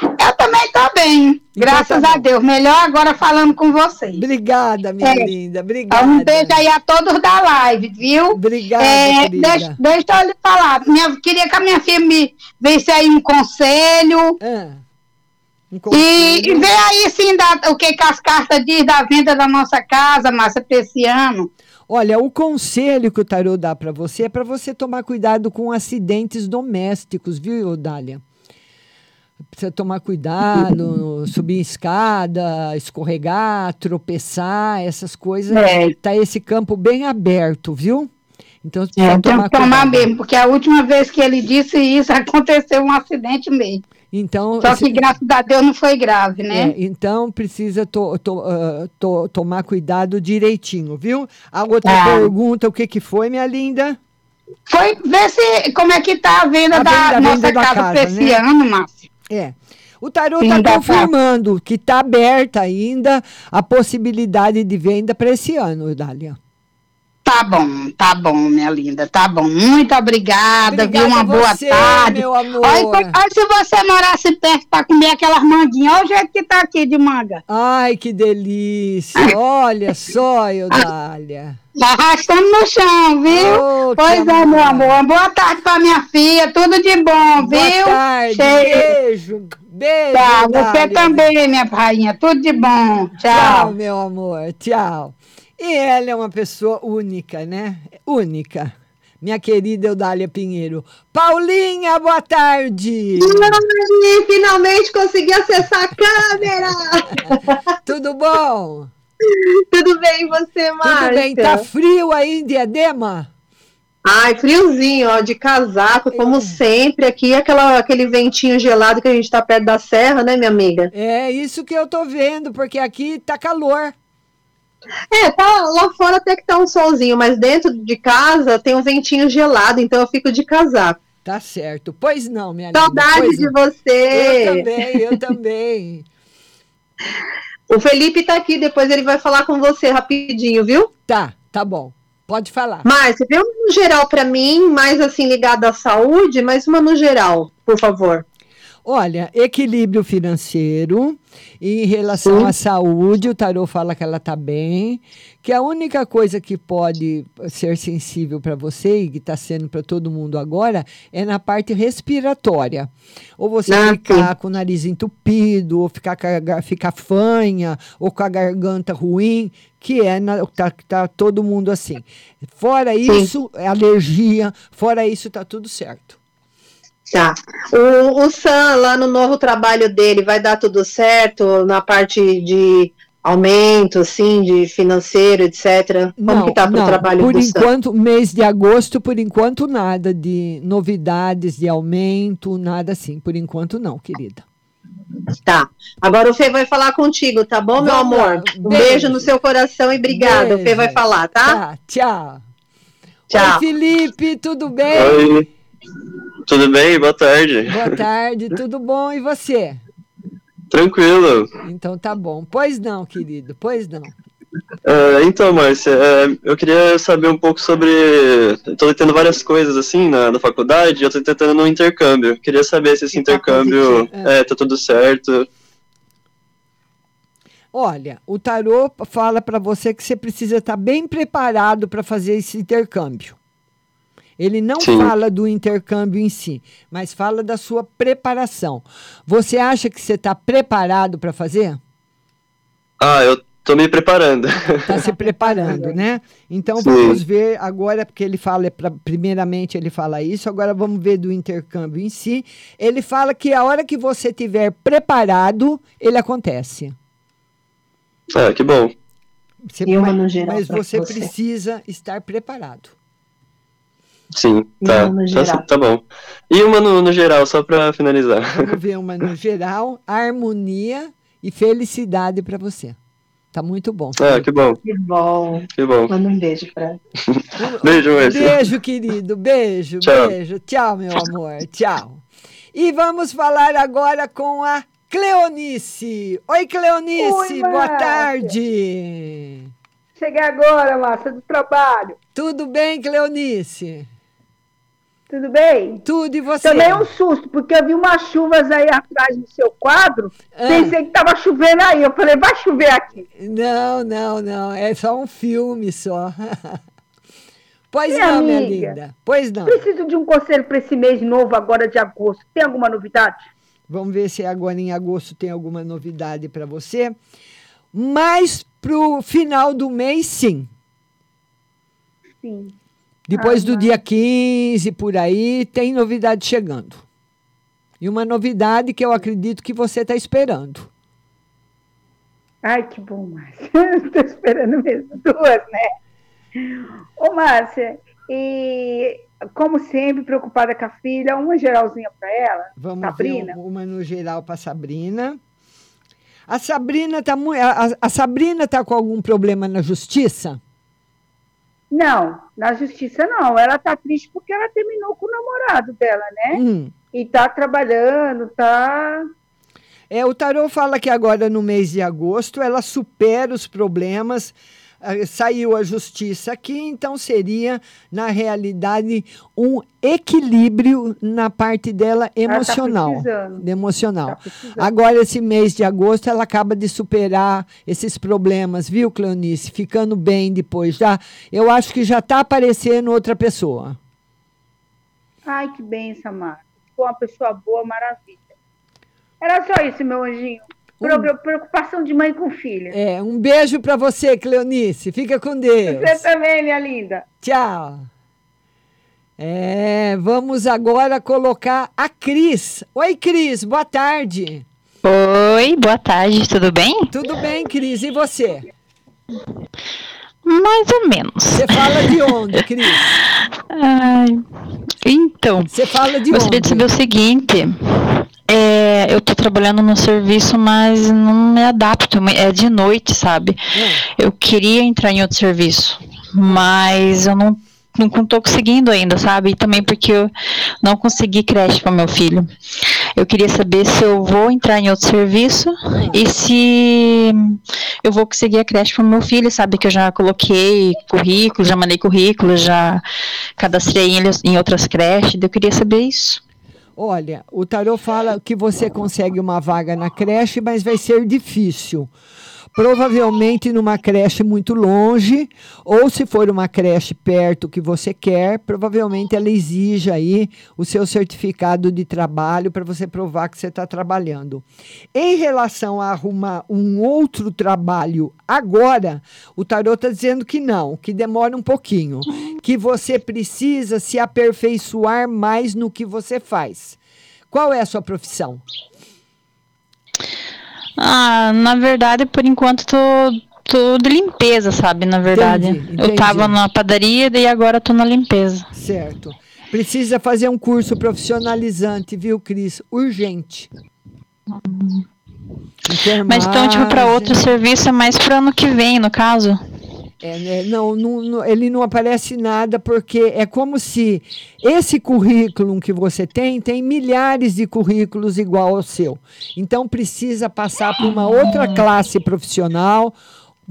Eu também tô bem, graças tá a Deus. Melhor agora falando com vocês. Obrigada, minha É. linda. Obrigada. Um beijo aí a todos da live, viu? Obrigada, É, deixa, deixa eu lhe falar. Minha, queria que a minha filha me desse aí um conselho. E, e vê aí, sim, da- o que, que as cartas diz da venda da nossa casa, Márcia, esse ano. Olha, o conselho que o tarô dá para você é para você tomar cuidado com acidentes domésticos, viu, Dália? Precisa tomar cuidado, subir escada, escorregar, tropeçar, essas coisas. É. Tá esse campo bem aberto, viu? Então você É, precisa tem tomar que tomar cuidado. mesmo, porque a última vez que ele disse isso, aconteceu um acidente mesmo. Então, Só que, esse- graças a Deus, não foi grave, né? É, então precisa to- to- ah, to- tomar cuidado direitinho, viu? A outra Tá. pergunta, o que que foi, minha linda? Foi ver se como é que tá a venda A da venda- nossa venda da casa, casa, pra esse né? ano, Márcia. É. O tarô está pra- confirmando que está aberta ainda a possibilidade de venda para esse ano, Dália. Tá bom, tá bom, minha linda, tá bom. Muito obrigada, Obrigada viu? Uma boa você, tarde. meu amor. Olha, olha se você morasse perto para comer aquelas manguinhas. Olha o jeito que tá aqui de manga. Ai, que delícia! Olha só, Eudália. Tá arrastando no chão, viu? Oh, pois é, amor. meu amor. Boa tarde pra minha filha. Tudo de bom, Boa viu? tarde, beijo, beijo, Tá, você também, minha rainha. Tudo de bom. Tchau, Tchau. meu amor, tchau. E ela é uma pessoa única, né? Única. Minha querida Eudália Pinheiro. Paulinha, boa tarde! Ai, finalmente consegui acessar a câmera! Tudo bom? Tudo bem, você, Márcia? Tudo bem, tá frio aí em Diadema? Ai, friozinho, ó, de casaco, como sempre. Aqui, aquela, aquele ventinho gelado que a gente tá perto da serra, né, minha amiga? É isso que eu tô vendo, porque aqui tá calor. É, tá, lá fora até que tá um solzinho, mas dentro de casa tem um ventinho gelado, então eu fico de casaco. Tá certo. Pois não, minha Saudade linda. pois de não. você! Eu também, eu também. O Felipe tá aqui, depois ele vai falar com você rapidinho, viu? Tá, tá bom. Pode falar. Márcia, vê uma no geral pra mim, mais assim ligada à saúde, mas uma no geral, por favor. Olha, equilíbrio financeiro. Em relação à saúde, o tarô fala que ela está bem, que a única coisa que pode ser sensível para você e que está sendo para todo mundo agora é na parte respiratória. Ou você Ah, ficar sim. com o nariz entupido, ou ficar, ficar fanha, ou com a garganta ruim, que é na, tá, tá todo mundo assim. Fora isso, é alergia, fora isso, tá tudo certo. Tá. O, o Sam, lá no novo trabalho dele, vai dar tudo certo na parte de aumento, assim, de financeiro, etc. Como que tá pro não, trabalho por do Sam? enquanto, mês de agosto, por enquanto nada de novidades de aumento, nada assim. Por enquanto não, querida. Tá. Agora o Fê vai falar contigo, tá bom, meu Vamos lá. amor? Um Beijo. beijo. no seu coração e obrigada. O Fê vai falar, tá? Tá, tchau. Tchau. Oi, Felipe, tudo bem? Oi, tudo bem? Boa tarde. Boa tarde, tudo bom? E você? Tranquilo. Então tá bom. Pois não, querido, pois não. É, então, Márcia, é, eu queria saber um pouco sobre. Estou tendo várias coisas assim na, na faculdade, eu estou tentando um intercâmbio. Queria saber se esse intercâmbio positivo, é. é, tá tudo certo. Olha, o tarô fala para você que você precisa estar bem preparado para fazer esse intercâmbio. Ele não Sim. fala do intercâmbio em si, mas fala da sua preparação. Você acha que você está preparado para fazer? Ah, eu tô me preparando. Está se preparando, né? Então Sim. vamos ver agora, porque ele fala, é primeiramente ele fala isso, agora vamos ver do intercâmbio em si. Ele fala que a hora que você estiver preparado, ele acontece. Ah, que bom. Você- E mas- no geral mas você você. precisa estar preparado. Sim, tá. uma no Tá, geral. tá bom. E uma no, no geral, só pra finalizar. Vamos ver uma no geral, harmonia e felicidade para você. Tá muito bom. Ah, que bom. Que bom. Que bom. Manda um beijo pra Beijo, Márcia. Beijo, querido. Beijo, Tchau. beijo. Tchau, meu amor. Tchau. E vamos falar agora com a Cleonice. Oi, Cleonice. Oi, boa tarde. Cheguei agora, Márcia, do trabalho. Tudo bem, Cleonice? Tudo bem? Tudo, e você? Tomei um susto, porque eu vi umas chuvas aí atrás no seu quadro. Ah. Pensei que tava chovendo aí. Eu falei, vai chover aqui. Não, não, não. É só um filme só. pois Minha não, minha amiga, linda. Pois não. Preciso de um conselho para esse mês novo, agora de agosto. Tem alguma novidade? Vamos ver se agora em agosto tem alguma novidade para você. Mas pro final do mês, sim. Sim. Depois do dia 15, por aí, tem novidade chegando. E uma novidade que eu acredito que você está esperando. Ai, que bom, Márcia. Estou esperando mesmo duas, né? Ô, Márcia, e como sempre, preocupada com a filha, uma geralzinha para ela, Vamos Sabrina. ver um- uma no geral para Sabrina. A Sabrina tá muito. A, a Sabrina tá com algum problema na justiça? Não, na justiça não. Ela tá triste porque ela terminou com o namorado dela, né? Hum. E tá trabalhando, tá. É, o Tarô fala que agora no mês de agosto ela supera os problemas. Ah, Saiu a justiça aqui, então seria, na realidade, um equilíbrio na parte dela Ela tá emocional. precisando. emocional. Tá. Agora, esse mês de agosto, ela acaba de superar esses problemas, viu, Cleonice? Ficando bem depois. Já, eu acho que já está aparecendo outra pessoa. Ai, que benção, Márcia. Ficou uma pessoa boa, maravilha. Era só isso, meu anjinho. Pro- Preocupação de mãe com filha. É, um beijo para você, Cleonice. Fica com Deus. Você também, minha linda. Tchau. É, vamos agora colocar a Cris. Oi, Cris, boa tarde. Oi, boa tarde, tudo bem? Tudo bem, Cris, e você? Mais ou menos. Você fala de onde, Cris? Ai, então, Você fala de gostaria onde? de saber o seguinte. É, eu tô trabalhando no serviço, mas não me adapto. É de noite, sabe? Eu queria entrar em outro serviço, mas eu não não tô conseguindo ainda, sabe? E também porque eu não consegui creche para meu filho. Eu queria saber se eu vou entrar em outro serviço e se eu vou conseguir a creche para meu filho, sabe? Que eu já coloquei currículo, já mandei currículo, já cadastrei ele em outras creches. Eu queria saber isso. Olha, o Tarô fala que você consegue uma vaga na creche, mas vai ser difícil. Provavelmente numa creche muito longe, ou se for uma creche perto que você quer, provavelmente ela exija aí o seu certificado de trabalho para você provar que você está trabalhando. Em relação a arrumar um outro trabalho agora, o Tarô está dizendo que não, que demora um pouquinho, que você precisa se aperfeiçoar mais no que você faz. Qual é a sua profissão? Ah, na verdade, por enquanto, tô, tô de limpeza, sabe? Na verdade. Entendi, Eu tava entendi. na padaria e agora tô na limpeza. Certo. Precisa fazer um curso profissionalizante, viu, Cris? Urgente. Mas então, tipo, para outro serviço é mais pro ano que vem, no caso. É, né, não, não- ele não aparece nada porque é como se esse currículo que você tem tem milhares de currículos igual ao seu. Então precisa passar por uma outra classe profissional.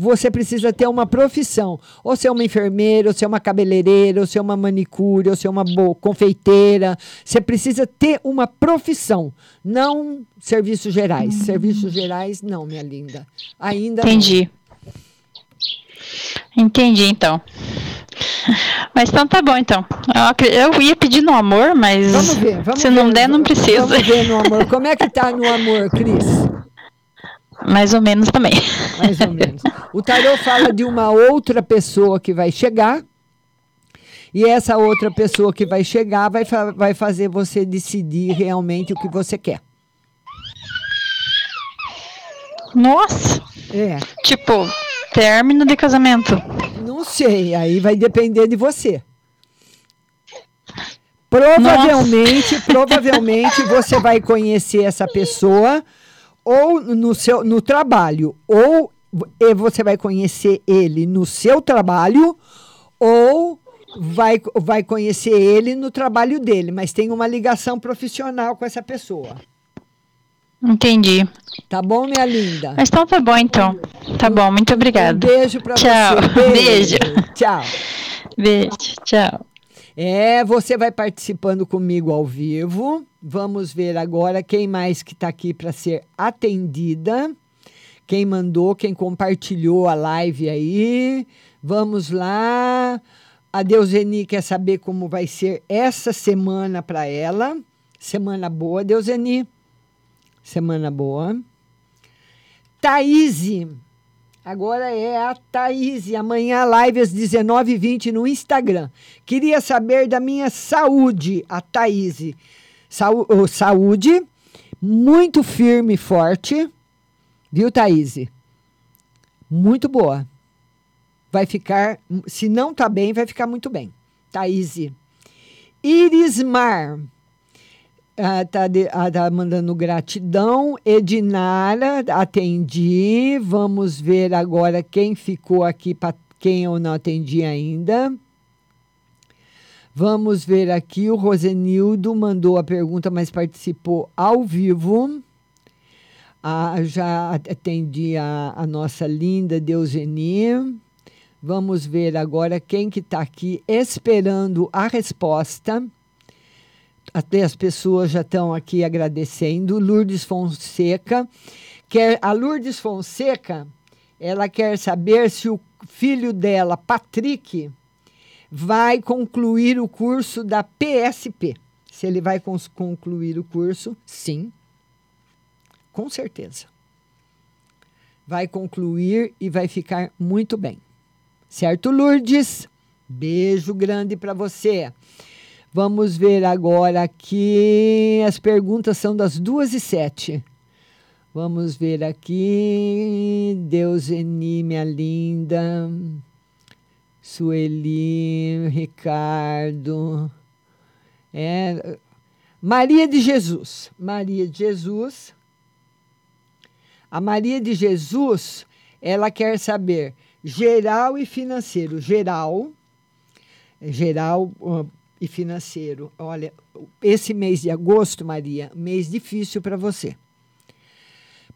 Você precisa ter uma profissão, ou ser uma enfermeira, ou ser uma cabeleireira, ou ser uma manicure, ou ser uma confeiteira. Você precisa ter uma profissão, não serviços gerais. Serviços gerais, não, minha linda. Ainda não. Entendi. Então. Mas então tá bom, então. Eu, ia pedir no amor, mas Vamos ver, vamos se não ver, der, não precisa. Vamos ver no amor. Como é que tá no amor, Cris? Mais ou menos também. Mais ou menos. O tarô fala de uma outra pessoa que vai chegar. E essa outra pessoa que vai chegar vai, fa- vai fazer você decidir realmente o que você quer. Nossa! É. Tipo, término de casamento. Não sei, aí vai depender de você. Provavelmente, provavelmente você vai conhecer essa pessoa ou no seu no trabalho, ou e você vai conhecer ele no seu trabalho ou vai vai conhecer ele no trabalho dele, mas tem uma ligação profissional com essa pessoa. Entendi. Tá bom, minha linda? Mas então tá bom, então. Tá bom, muito obrigada. Um beijo pra Tchau. você. Beijo. Tchau. Beijo. Tchau. É, você vai participando comigo ao vivo. Vamos ver agora quem mais que está aqui para ser atendida. Quem mandou, quem compartilhou a live aí. Vamos lá. A Deuseni quer saber como vai ser essa semana para ela. Semana boa, Deuseni. Semana boa. Thaís. Agora é a Thaís. Amanhã, live às 19h20 no Instagram. Queria saber da minha saúde, a Thaís. Saú saúde, muito firme e forte. Viu, Thaís? Muito boa. Vai ficar, se não tá bem, vai ficar muito bem. Thaís. Irismar. Ah, tá, de, ah, tá mandando gratidão. Edinara, atendi. Vamos ver agora quem ficou aqui para quem eu não atendi ainda. Vamos ver aqui. O Rosenildo mandou a pergunta, mas participou ao vivo. Ah, já atendi a, a nossa linda Deuseni. Vamos ver agora quem que está aqui esperando a resposta até as pessoas já estão aqui agradecendo. Lourdes Fonseca. Quer, a Lourdes Fonseca, ela quer saber se o filho dela, Patrick, vai concluir o curso da PSP. Se ele vai concluir o curso, sim. Com certeza. Vai concluir e vai ficar muito bem. Certo, Lourdes? Beijo grande para você. Vamos ver agora aqui. As perguntas são das duas e sete. Vamos ver aqui. Deus Eni, minha linda. Sueli, Ricardo. É, Maria de Jesus. Maria de Jesus. A Maria de Jesus, ela quer saber geral e financeiro. Geral, geral, e financeiro. Olha, esse mês de agosto, Maria, mês difícil para você.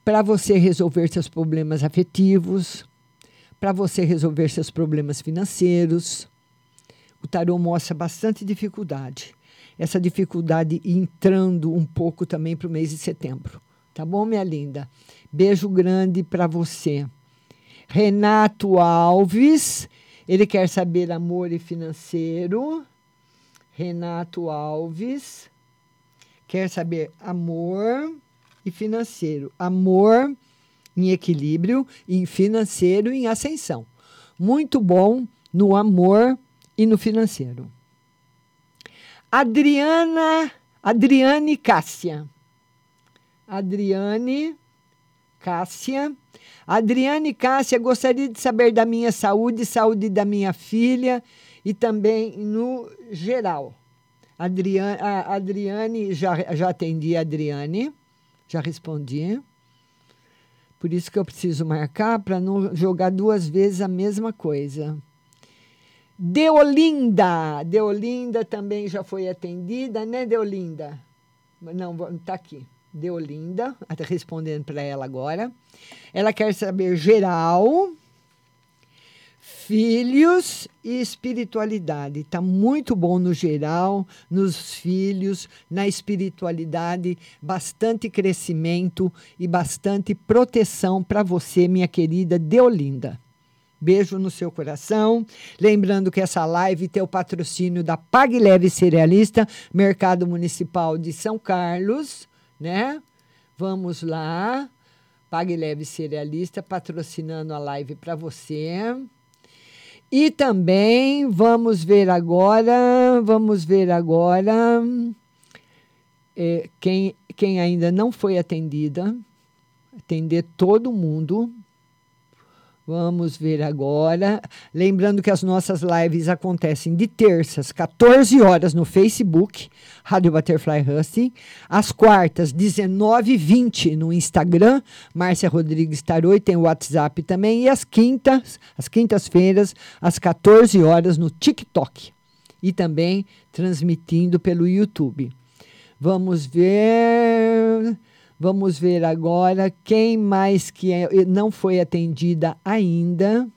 Para você resolver seus problemas afetivos, para você resolver seus problemas financeiros. O tarô mostra bastante dificuldade. Essa dificuldade entrando um pouco também para o mês de setembro. Tá bom, minha linda? Beijo grande para você. Renato Alves, ele quer saber amor e financeiro. Renato Alves quer saber amor e financeiro. Amor em equilíbrio e financeiro em ascensão. Muito bom no amor e no financeiro. Adriana, Adriane Cássia. Adriane Cássia. Adriane Cássia, gostaria de saber da minha saúde, saúde da minha filha e também no geral. Adriane, a Adriane, já, já atendi a Adriane, já respondi. Por isso que eu preciso marcar para não jogar duas vezes a mesma coisa. Deolinda. Deolinda também já foi atendida, né, Deolinda? Não, está aqui. Deolinda, respondendo para ela agora. Ela quer saber geral filhos e espiritualidade. Está muito bom no geral, nos filhos, na espiritualidade, bastante crescimento e bastante proteção para você, minha querida Deolinda. Beijo no seu coração. Lembrando que essa live tem o patrocínio da Pag Leve Cerealista, Mercado Municipal de São Carlos, né? Vamos lá. Pag Leve Cerealista patrocinando a live para você. E também vamos ver agora, vamos ver agora é, quem, quem ainda não foi atendida, atender todo mundo. Vamos ver agora. Lembrando que as nossas lives acontecem de terças, 14 horas no Facebook, Rádio Butterfly Husting. Às quartas, 19h20 no Instagram, Márcia Rodrigues Taroi, tem o WhatsApp também. E às quintas, às quintas-feiras, às 14 horas no TikTok. E também transmitindo pelo YouTube. Vamos ver. Vamos ver agora quem mais que é, não foi atendida ainda.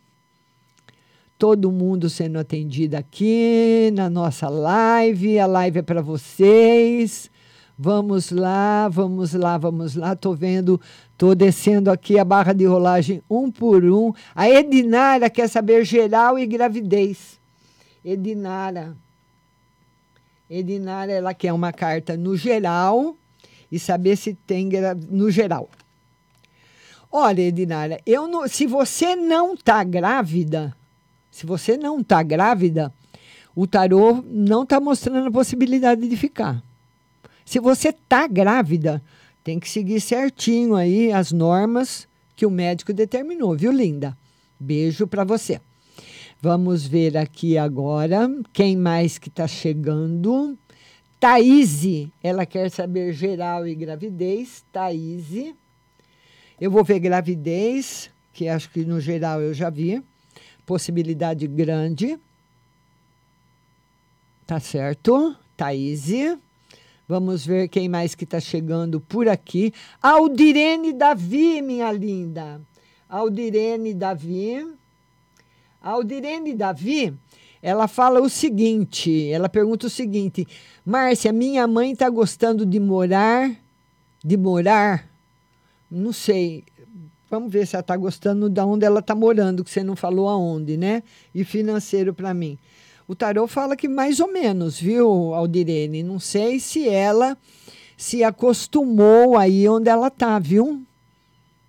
Todo mundo sendo atendido aqui na nossa live. A live é para vocês. Vamos lá, vamos lá, vamos lá. Tô vendo, tô descendo aqui a barra de rolagem um por um. A Edinara quer saber geral e gravidez. Edinara. Edinara, ela quer uma carta no geral e saber se tem no geral. Olha, Edinara, eu não, se você não está grávida, se você não está grávida, o tarô não está mostrando a possibilidade de ficar. Se você está grávida, tem que seguir certinho aí as normas que o médico determinou, viu, linda? Beijo para você. Vamos ver aqui agora quem mais que está chegando. Thaís, ela quer saber geral e gravidez. Thaís. Eu vou ver gravidez, que acho que no geral eu já vi. Possibilidade grande. Tá certo? Thaís. Vamos ver quem mais que está chegando por aqui. Aldirene Davi, minha linda. Aldirene Davi. Aldirene Davi, ela fala o seguinte, ela pergunta o seguinte, Márcia, minha mãe está gostando de morar, de morar, não sei, vamos ver se ela está gostando de onde ela está morando, que você não falou aonde, né? E financeiro para mim. O tarô fala que mais ou menos, viu, Aldirene? Não sei se ela se acostumou aí onde ela está, viu?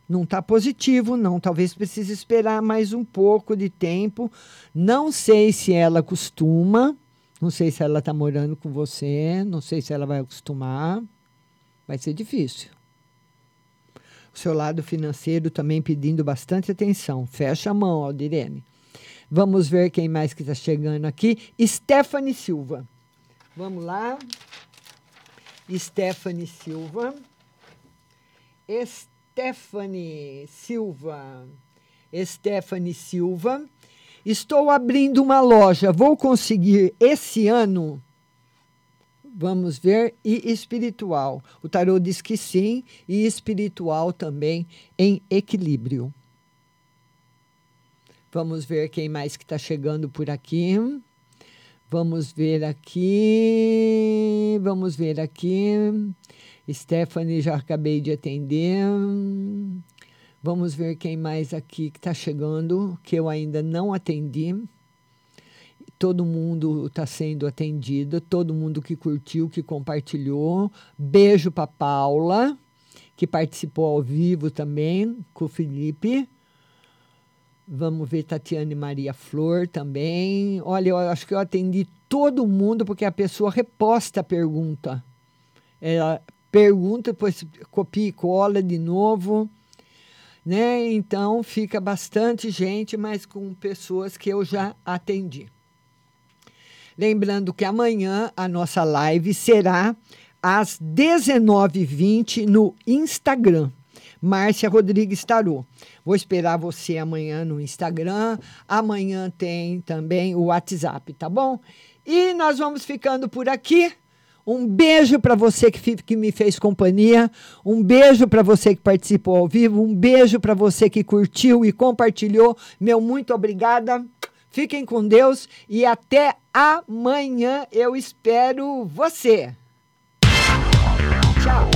Não está positivo, não. Talvez precise esperar mais um pouco de tempo. Não sei se ela costuma, não sei se ela está morando com você, não sei se ela vai acostumar. Vai ser difícil. O seu lado financeiro também pedindo bastante atenção. Fecha a mão, Aldirene. Vamos ver quem mais que está chegando aqui. Stephanie Silva. Vamos lá. Stephanie Silva. Stephanie Stephanie Silva. Stephanie Silva. Estou abrindo uma loja. Vou conseguir esse ano? Vamos ver. E espiritual. O tarô diz que sim. E espiritual também em equilíbrio. Vamos ver quem mais que está chegando por aqui. Vamos ver aqui. Vamos ver aqui. Stephanie, já acabei de atender. Vamos ver quem mais aqui que está chegando, que eu ainda não atendi. Todo mundo está sendo atendido, todo mundo que curtiu, que compartilhou. Beijo para Paula, que participou ao vivo também com o Felipe. Vamos ver Tatiane Maria Flor também. Olha, eu acho que eu atendi todo mundo porque a pessoa reposta a pergunta. Ela pergunta, depois copia e cola de novo. Né? Então fica bastante gente, mas com pessoas que eu já atendi. Lembrando que amanhã a nossa live será às 19h20 no Instagram. Márcia Rodrigues Tarô. Vou esperar você amanhã no Instagram. Amanhã tem também o WhatsApp, tá bom? E nós vamos ficando por aqui. Um beijo para você que, que me fez companhia. Um beijo para você que participou ao vivo. Um beijo para você que curtiu e compartilhou. Meu muito obrigada. Fiquem com Deus e até amanhã. Eu espero você. Tchau.